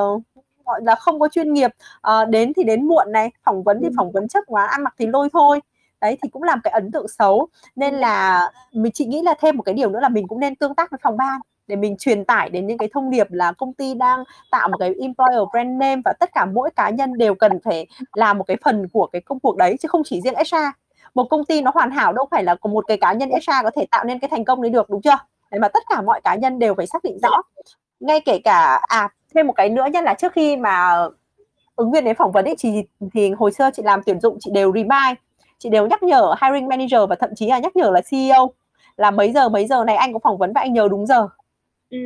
gọi là không có chuyên nghiệp à, đến thì đến muộn này phỏng vấn thì phỏng vấn chấp quá ăn mặc thì lôi thôi. Đấy thì cũng làm cái ấn tượng xấu. Nên là mình chị nghĩ là thêm một cái điều nữa là mình cũng nên tương tác với phòng ban để mình truyền tải đến những cái thông điệp là công ty đang tạo một cái employer brand name và tất cả mỗi cá nhân đều cần phải làm một cái phần của cái công cuộc đấy chứ không chỉ riêng HR một công ty nó hoàn hảo đâu phải là một cái cá nhân HR có thể tạo nên cái thành công đấy được đúng chưa? Để mà tất cả mọi cá nhân đều phải xác định rõ. Ngay kể cả à thêm một cái nữa nhất là trước khi mà ứng viên đến phỏng vấn ấy thì thì hồi xưa chị làm tuyển dụng chị đều remind chị đều nhắc nhở hiring manager và thậm chí là nhắc nhở là CEO là mấy giờ mấy giờ này anh có phỏng vấn và anh nhớ đúng giờ. Ừ.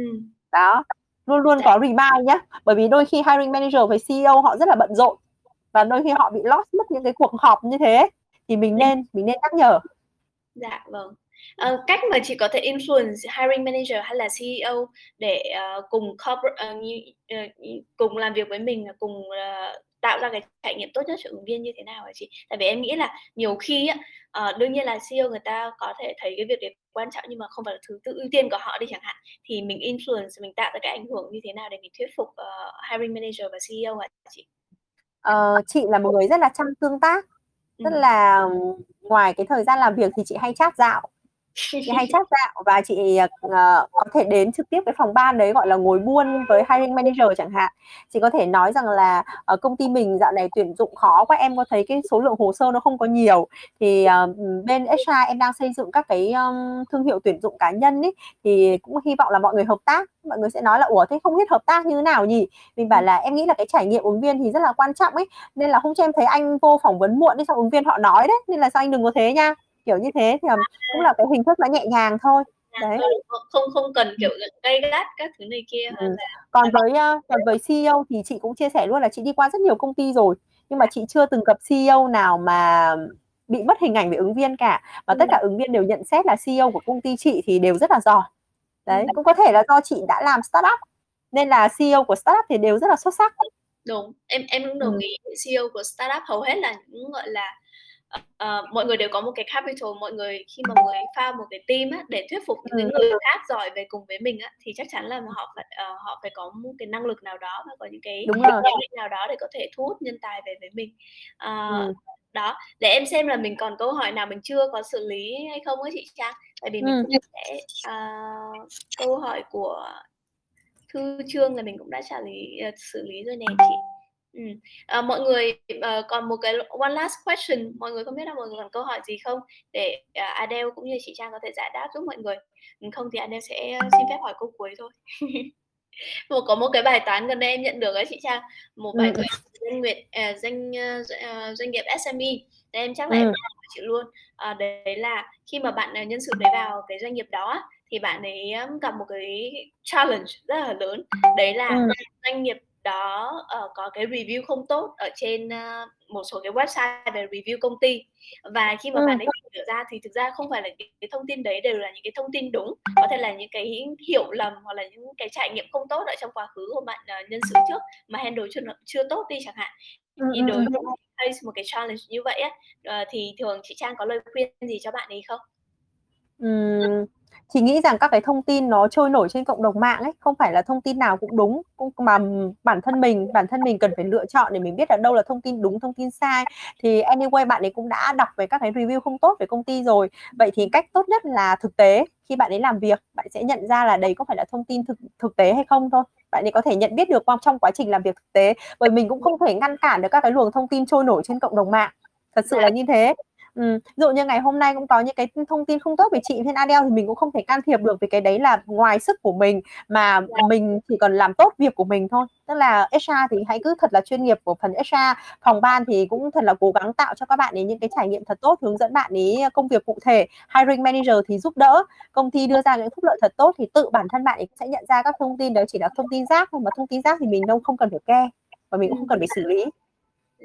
đó luôn luôn có remind nhé bởi vì đôi khi hiring manager với CEO họ rất là bận rộn và đôi khi họ bị lost mất những cái cuộc họp như thế thì mình nên mình nên nhắc nhở. Dạ vâng uh, cách mà chị có thể influence hiring manager hay là CEO để uh, cùng corporate, uh, uh, cùng làm việc với mình cùng uh, tạo ra cái trải nghiệm tốt nhất cho ứng viên như thế nào hả chị? Tại vì em nghĩ là nhiều khi á, uh, đương nhiên là CEO người ta có thể thấy cái việc đấy quan trọng nhưng mà không phải là thứ tự ưu tiên của họ đi chẳng hạn thì mình influence mình tạo ra cái ảnh hưởng như thế nào để mình thuyết phục uh, hiring manager và CEO hả chị? Uh, chị là một người rất là chăm tương tác rất là ngoài cái thời gian làm việc thì chị hay chat dạo chị hay chat dạo và chị uh, có thể đến trực tiếp cái phòng ban đấy gọi là ngồi buôn với hiring manager chẳng hạn. Chị có thể nói rằng là uh, công ty mình dạo này tuyển dụng khó quá em có thấy cái số lượng hồ sơ nó không có nhiều. Thì uh, bên HR em đang xây dựng các cái um, thương hiệu tuyển dụng cá nhân ấy thì cũng hy vọng là mọi người hợp tác. Mọi người sẽ nói là ủa thế không biết hợp tác như thế nào nhỉ? Mình bảo là em nghĩ là cái trải nghiệm ứng viên thì rất là quan trọng ấy nên là không cho em thấy anh vô phỏng vấn muộn đi sao ứng viên họ nói đấy nên là sao anh đừng có thế nha kiểu như thế thì cũng là cái hình thức nó nhẹ nhàng thôi. Đấy. không không cần kiểu gay gắt các thứ này kia ừ. còn với còn với CEO thì chị cũng chia sẻ luôn là chị đi qua rất nhiều công ty rồi nhưng mà chị chưa từng gặp CEO nào mà bị mất hình ảnh về ứng viên cả. Và tất cả ứng viên đều nhận xét là CEO của công ty chị thì đều rất là giỏi. Đấy cũng có thể là do chị đã làm startup nên là CEO của startup thì đều rất là xuất sắc. Đúng em em cũng đồng ý. Ừ. CEO của startup hầu hết là những gọi là uh, mọi người đều có một cái capital mọi người khi mà người pha một cái team á, để thuyết phục những ừ. người khác giỏi về cùng với mình á, thì chắc chắn là họ phải uh, họ phải có một cái năng lực nào đó và có những cái Đúng rồi. nào đó để có thể thu hút nhân tài về với mình uh, ừ. đó để em xem là mình còn câu hỏi nào mình chưa có xử lý hay không ấy chị Trang tại vì mình ừ. cũng sẽ uh, câu hỏi của thư trương là mình cũng đã trả lý uh, xử lý rồi nè chị Ừ. À, mọi người uh, còn một cái one last question mọi người không biết là mọi người còn câu hỏi gì không để uh, Adele cũng như chị Trang có thể giải đáp giúp mọi người không thì Adele sẽ xin phép hỏi câu cuối thôi một có một cái bài toán gần đây em nhận được ấy chị Trang một bài ừ. toán doanh nghiệp uh, doanh uh, doanh nghiệp SME Nên em chắc là ừ. em chị luôn uh, đấy là khi mà bạn nhân sự đấy vào cái doanh nghiệp đó thì bạn ấy gặp một cái challenge rất là lớn đấy là ừ. doanh nghiệp đó uh, có cái review không tốt ở trên uh, một số cái website về review công ty. Và khi mà ừ. bạn ấy tìm hiểu ra thì thực ra không phải là cái, cái thông tin đấy đều là những cái thông tin đúng. Có thể là những cái hiểu lầm hoặc là những cái trải nghiệm không tốt ở trong quá khứ của bạn uh, nhân sự trước mà handle chưa chưa tốt đi chẳng hạn. Ừ, thì đối với face một cái challenge như vậy á uh, thì thường chị Trang có lời khuyên gì cho bạn ấy không? Uhm, chị nghĩ rằng các cái thông tin nó trôi nổi trên cộng đồng mạng ấy không phải là thông tin nào cũng đúng cũng mà bản thân mình bản thân mình cần phải lựa chọn để mình biết là đâu là thông tin đúng thông tin sai. Thì anyway bạn ấy cũng đã đọc về các cái review không tốt về công ty rồi. Vậy thì cách tốt nhất là thực tế. Khi bạn ấy làm việc bạn sẽ nhận ra là đấy có phải là thông tin thực thực tế hay không thôi. Bạn ấy có thể nhận biết được trong quá trình làm việc thực tế. Bởi mình cũng không thể ngăn cản được các cái luồng thông tin trôi nổi trên cộng đồng mạng. Thật sự là như thế Ừm, ví dụ như ngày hôm nay cũng có những cái thông tin không tốt về chị trên Adele thì mình cũng không thể can thiệp được vì cái đấy là ngoài sức của mình mà dạ. mình chỉ cần làm tốt việc của mình thôi. Tức là HR thì hãy cứ thật là chuyên nghiệp của phần HR, phòng ban thì cũng thật là cố gắng tạo cho các bạn ấy những cái trải nghiệm thật tốt, hướng dẫn bạn ấy công việc cụ thể. Hiring manager thì giúp đỡ, công ty đưa ra những phúc lợi thật tốt thì tự bản thân bạn ấy sẽ nhận ra các thông tin đó chỉ là thông tin rác thôi mà thông tin rác thì mình đâu không cần phải ke và mình cũng không cần phải xử lý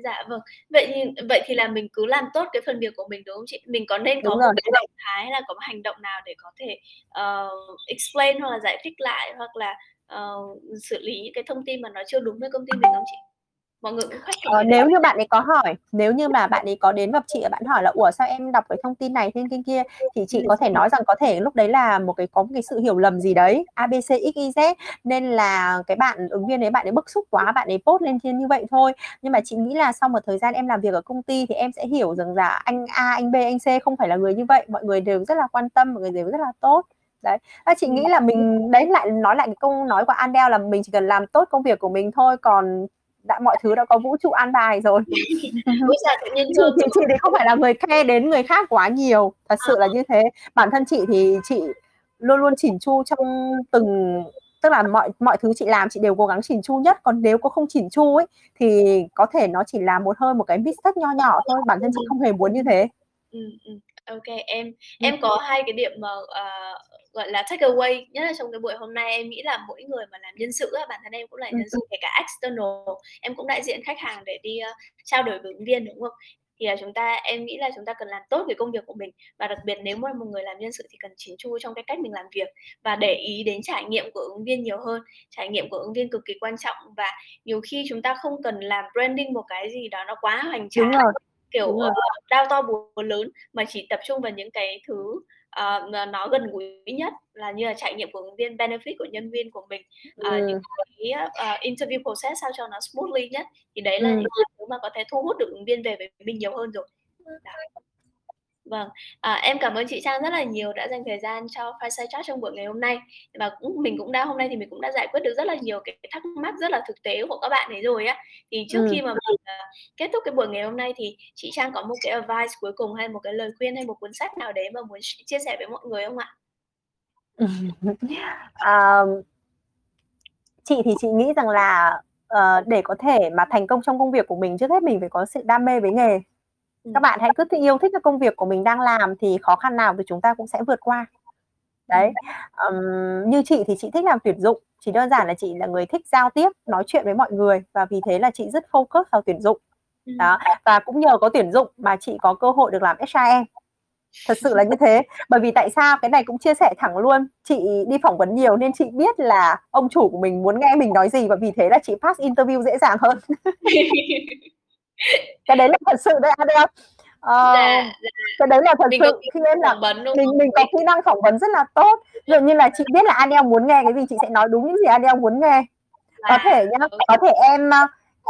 dạ vâng. Vậy thì vậy thì là mình cứ làm tốt cái phần việc của mình đúng không chị? Mình có nên có đúng một rồi. cái động thái là có một hành động nào để có thể uh, explain hoặc là giải thích lại hoặc là uh, xử lý những cái thông tin mà nó chưa đúng với công ty mình không chị mọi người cũng khách ờ, nếu như bạn ấy có hỏi nếu như mà bạn ấy có đến gặp chị và bạn hỏi là ủa sao em đọc cái thông tin này trên kênh kia? Thì chị có thể nói rằng có thể lúc đấy là một cái có một cái sự hiểu lầm gì đấy abc xyz nên là cái bạn ứng viên đấy bạn ấy bức xúc quá bạn ấy post lên trên như vậy thôi. Nhưng mà chị nghĩ là sau một thời gian em làm việc ở công ty thì em sẽ hiểu rằng là anh a anh b anh c không phải là người như vậy. Mọi người đều rất là quan tâm mọi người đều rất là tốt. Đấy. À, chị nghĩ là mình đấy lại nói lại cái câu nói của Andel là mình chỉ cần làm tốt công việc của mình thôi còn đã mọi thứ đã có vũ trụ an bài rồi. Chị, chị thì không phải là người khe đến người khác quá nhiều. Thật sự là như thế. Bản thân chị thì chị luôn luôn chỉn chu trong từng tức là mọi mọi thứ chị làm chị đều cố gắng chỉn chu nhất. Còn nếu có không chỉn chu ấy thì có thể nó chỉ là một hơi một cái mistake nho nhỏ thôi. Bản thân chị không hề muốn như thế. Ừ, ừ. ok em em có hai cái điểm mà uh, gọi là take away nhất là trong cái buổi hôm nay em nghĩ là mỗi người mà làm nhân sự bản thân em cũng là nhân sự kể cả external em cũng đại diện khách hàng để đi uh, trao đổi với ứng viên đúng không? Thì là chúng ta em nghĩ là chúng ta cần làm tốt cái công việc của mình và đặc biệt nếu mà một người làm nhân sự thì cần chỉn chu trong cái cách mình làm việc và để ý đến trải nghiệm của ứng viên nhiều hơn. Trải nghiệm của ứng viên cực kỳ quan trọng và nhiều khi chúng ta không cần làm branding một cái gì đó nó quá hoành tráng kiểu uh, đao to búa lớn mà chỉ tập trung vào những cái thứ uh, nó gần gũi nhất là như là trải nghiệm của ứng viên benefit của nhân viên của mình uh, ừ. những cái uh, interview process sao cho nó smoothly nhất thì đấy là ừ. những thứ mà có thể thu hút được ứng viên về với mình nhiều hơn rồi Đó. Vâng, à, em cảm ơn chị Trang rất là nhiều đã dành thời gian cho Fireside Chat trong buổi ngày hôm nay và cũng mình cũng đã hôm nay thì mình cũng đã giải quyết được rất là nhiều cái thắc mắc rất là thực tế của các bạn ấy rồi á. Thì trước ừ. khi mà mình uh, kết thúc cái buổi ngày hôm nay thì chị Trang có một cái advice cuối cùng hay một cái lời khuyên hay một cuốn sách nào đấy mà muốn chia sẻ với mọi người không ạ? à, chị thì chị nghĩ rằng là uh, để có thể mà thành công trong công việc của mình trước hết mình phải có sự đam mê với nghề các bạn hãy cứ yêu thích cái công việc của mình đang làm thì khó khăn nào thì chúng ta cũng sẽ vượt qua. Đấy um, như chị thì chị thích làm tuyển dụng chỉ đơn giản là chị là người thích giao tiếp nói chuyện với mọi người và vì thế là chị rất focus vào tuyển dụng. Đó và cũng nhờ có tuyển dụng mà chị có cơ hội được làm HRM thật sự là như thế bởi vì tại sao? Cái này cũng chia sẻ thẳng luôn chị đi phỏng vấn nhiều nên chị biết là ông chủ của mình muốn nghe mình nói gì và vì thế là chị pass interview dễ dàng hơn cái đấy là thật sự đấy Adele. Ờ, dạ, dạ. cái đấy là thật mình sự khi em là mình mình có kỹ năng phỏng vấn rất là tốt. Ví như là chị biết là Adele muốn nghe cái gì chị sẽ nói đúng những gì Adele muốn nghe. Có thể nhá có thể em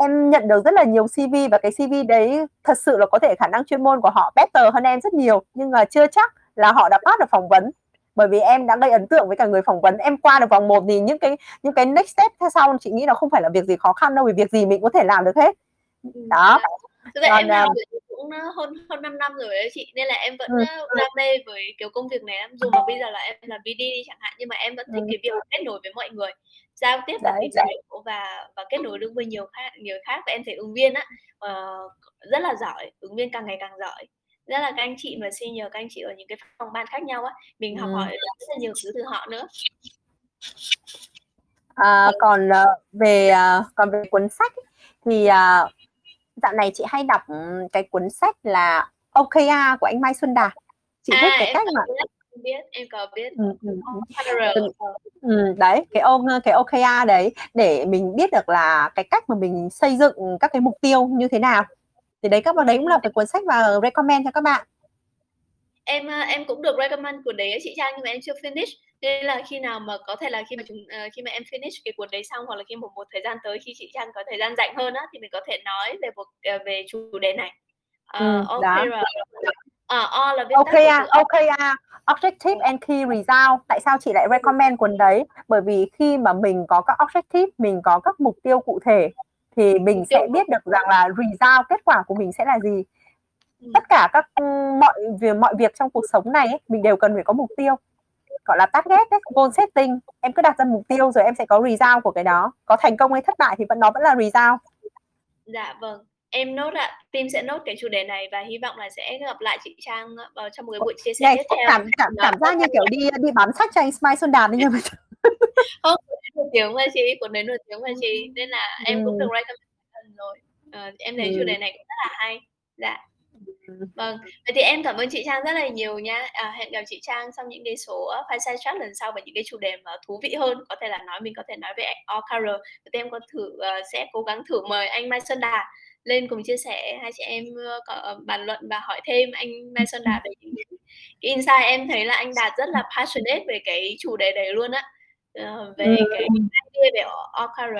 em nhận được rất là nhiều CV và cái CV đấy thật sự là có thể khả năng chuyên môn của họ better hơn em rất nhiều. Nhưng mà chưa chắc là họ đã pass được phỏng vấn. Bởi vì em đã gây ấn tượng với cả người phỏng vấn. Em qua được vòng một thì những cái những cái next step theo sau chị nghĩ nó không phải là việc gì khó khăn đâu vì việc gì mình có thể làm được hết ừ. đó Thực ra em làm cũng hơn hơn 5 năm rồi đấy chị nên là em vẫn ừ. đam mê với kiểu công việc này dù mà bây giờ là em làm BD đi chẳng hạn nhưng mà em vẫn thích ừ. cái việc kết nối với mọi người giao tiếp và tìm hiểu và và kết nối được với nhiều khác nhiều khác và em thấy ứng viên á uh, rất là giỏi ứng viên càng ngày càng giỏi rất là các anh chị mà senior các anh chị ở những cái phòng ban khác nhau á mình học ừ. hỏi rất là nhiều thứ từ họ nữa à, còn uh, về uh, còn về cuốn sách thì uh, dạo này chị hay đọc cái cuốn sách là OKR của anh Mai Xuân Đạt. Chị à, biết cái cách mà biết em có biết. Ừ, ừ, ừ. ừ, đấy cái o cái OKR đấy để mình biết được là cái cách mà mình xây dựng các cái mục tiêu như thế nào. Thì đấy các bạn đấy cũng là cái cuốn sách và recommend cho các bạn. Em em cũng được recommend cuốn đấy chị Trang nhưng mà em chưa finish nên là khi nào mà có thể là khi mà chúng uh, khi mà em finish cái cuốn đấy xong hoặc là khi một một thời gian tới khi chị Trang có thời gian rảnh hơn á thì mình có thể nói về một uh, về chủ đề này uh, ừ, okay rồi À, O là viết OKR, OKR, Objective and Key Result. Tại sao chị lại recommend cuốn đấy? Bởi vì khi mà mình có các objective, mình có các mục tiêu cụ thể thì mình sẽ biết được rằng là result kết quả của mình sẽ là gì. Ừ. Tất cả các mọi việc mọi việc trong cuộc sống này ấy, mình đều cần phải có mục tiêu. Gọi là target đấy, goal setting. Em cứ đặt ra mục tiêu rồi em sẽ có result của cái đó. Có thành công hay thất bại thì vẫn nó vẫn là result. Dạ vâng. Em nốt ạ. Team sẽ nốt cái chủ đề này và hy vọng là sẽ gặp lại chị Trang vào trong một cái buổi chia sẻ tiếp theo. cảm cảm cảm giác như kiểu đi đi bán sách cho anh Smile Xuân Đàn nhưng mà không nổi tiếng mà chị của đấy nổi tiếng mà chị. Nên là em cũng được recommend rồi. À, em thấy ừ. chủ đề này cũng rất là hay. Dạ vâng vậy thì em cảm ơn chị Trang rất là nhiều nha à, hẹn gặp chị Trang trong những cái số fireside chat lần sau về những cái chủ đề mà thú vị hơn có thể là nói mình có thể nói về all color thì em có thử uh, sẽ cố gắng thử mời anh Mai Xuân Đà lên cùng chia sẻ hai chị em có bàn luận và hỏi thêm anh Mai Xuân Đạt về những cái insight em thấy là anh Đạt rất là passionate về cái chủ đề đấy luôn á uh, về ừ. cái idea về OKR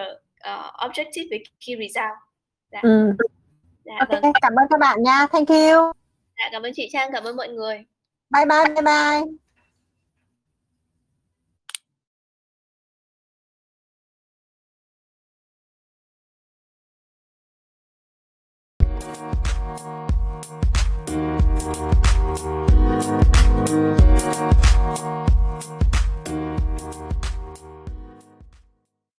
uh, objective về key result dạ. Ừ dạ, ok vâng. cảm ơn các bạn nha thank you dạ cảm ơn chị trang cảm ơn mọi người bye bye bye bye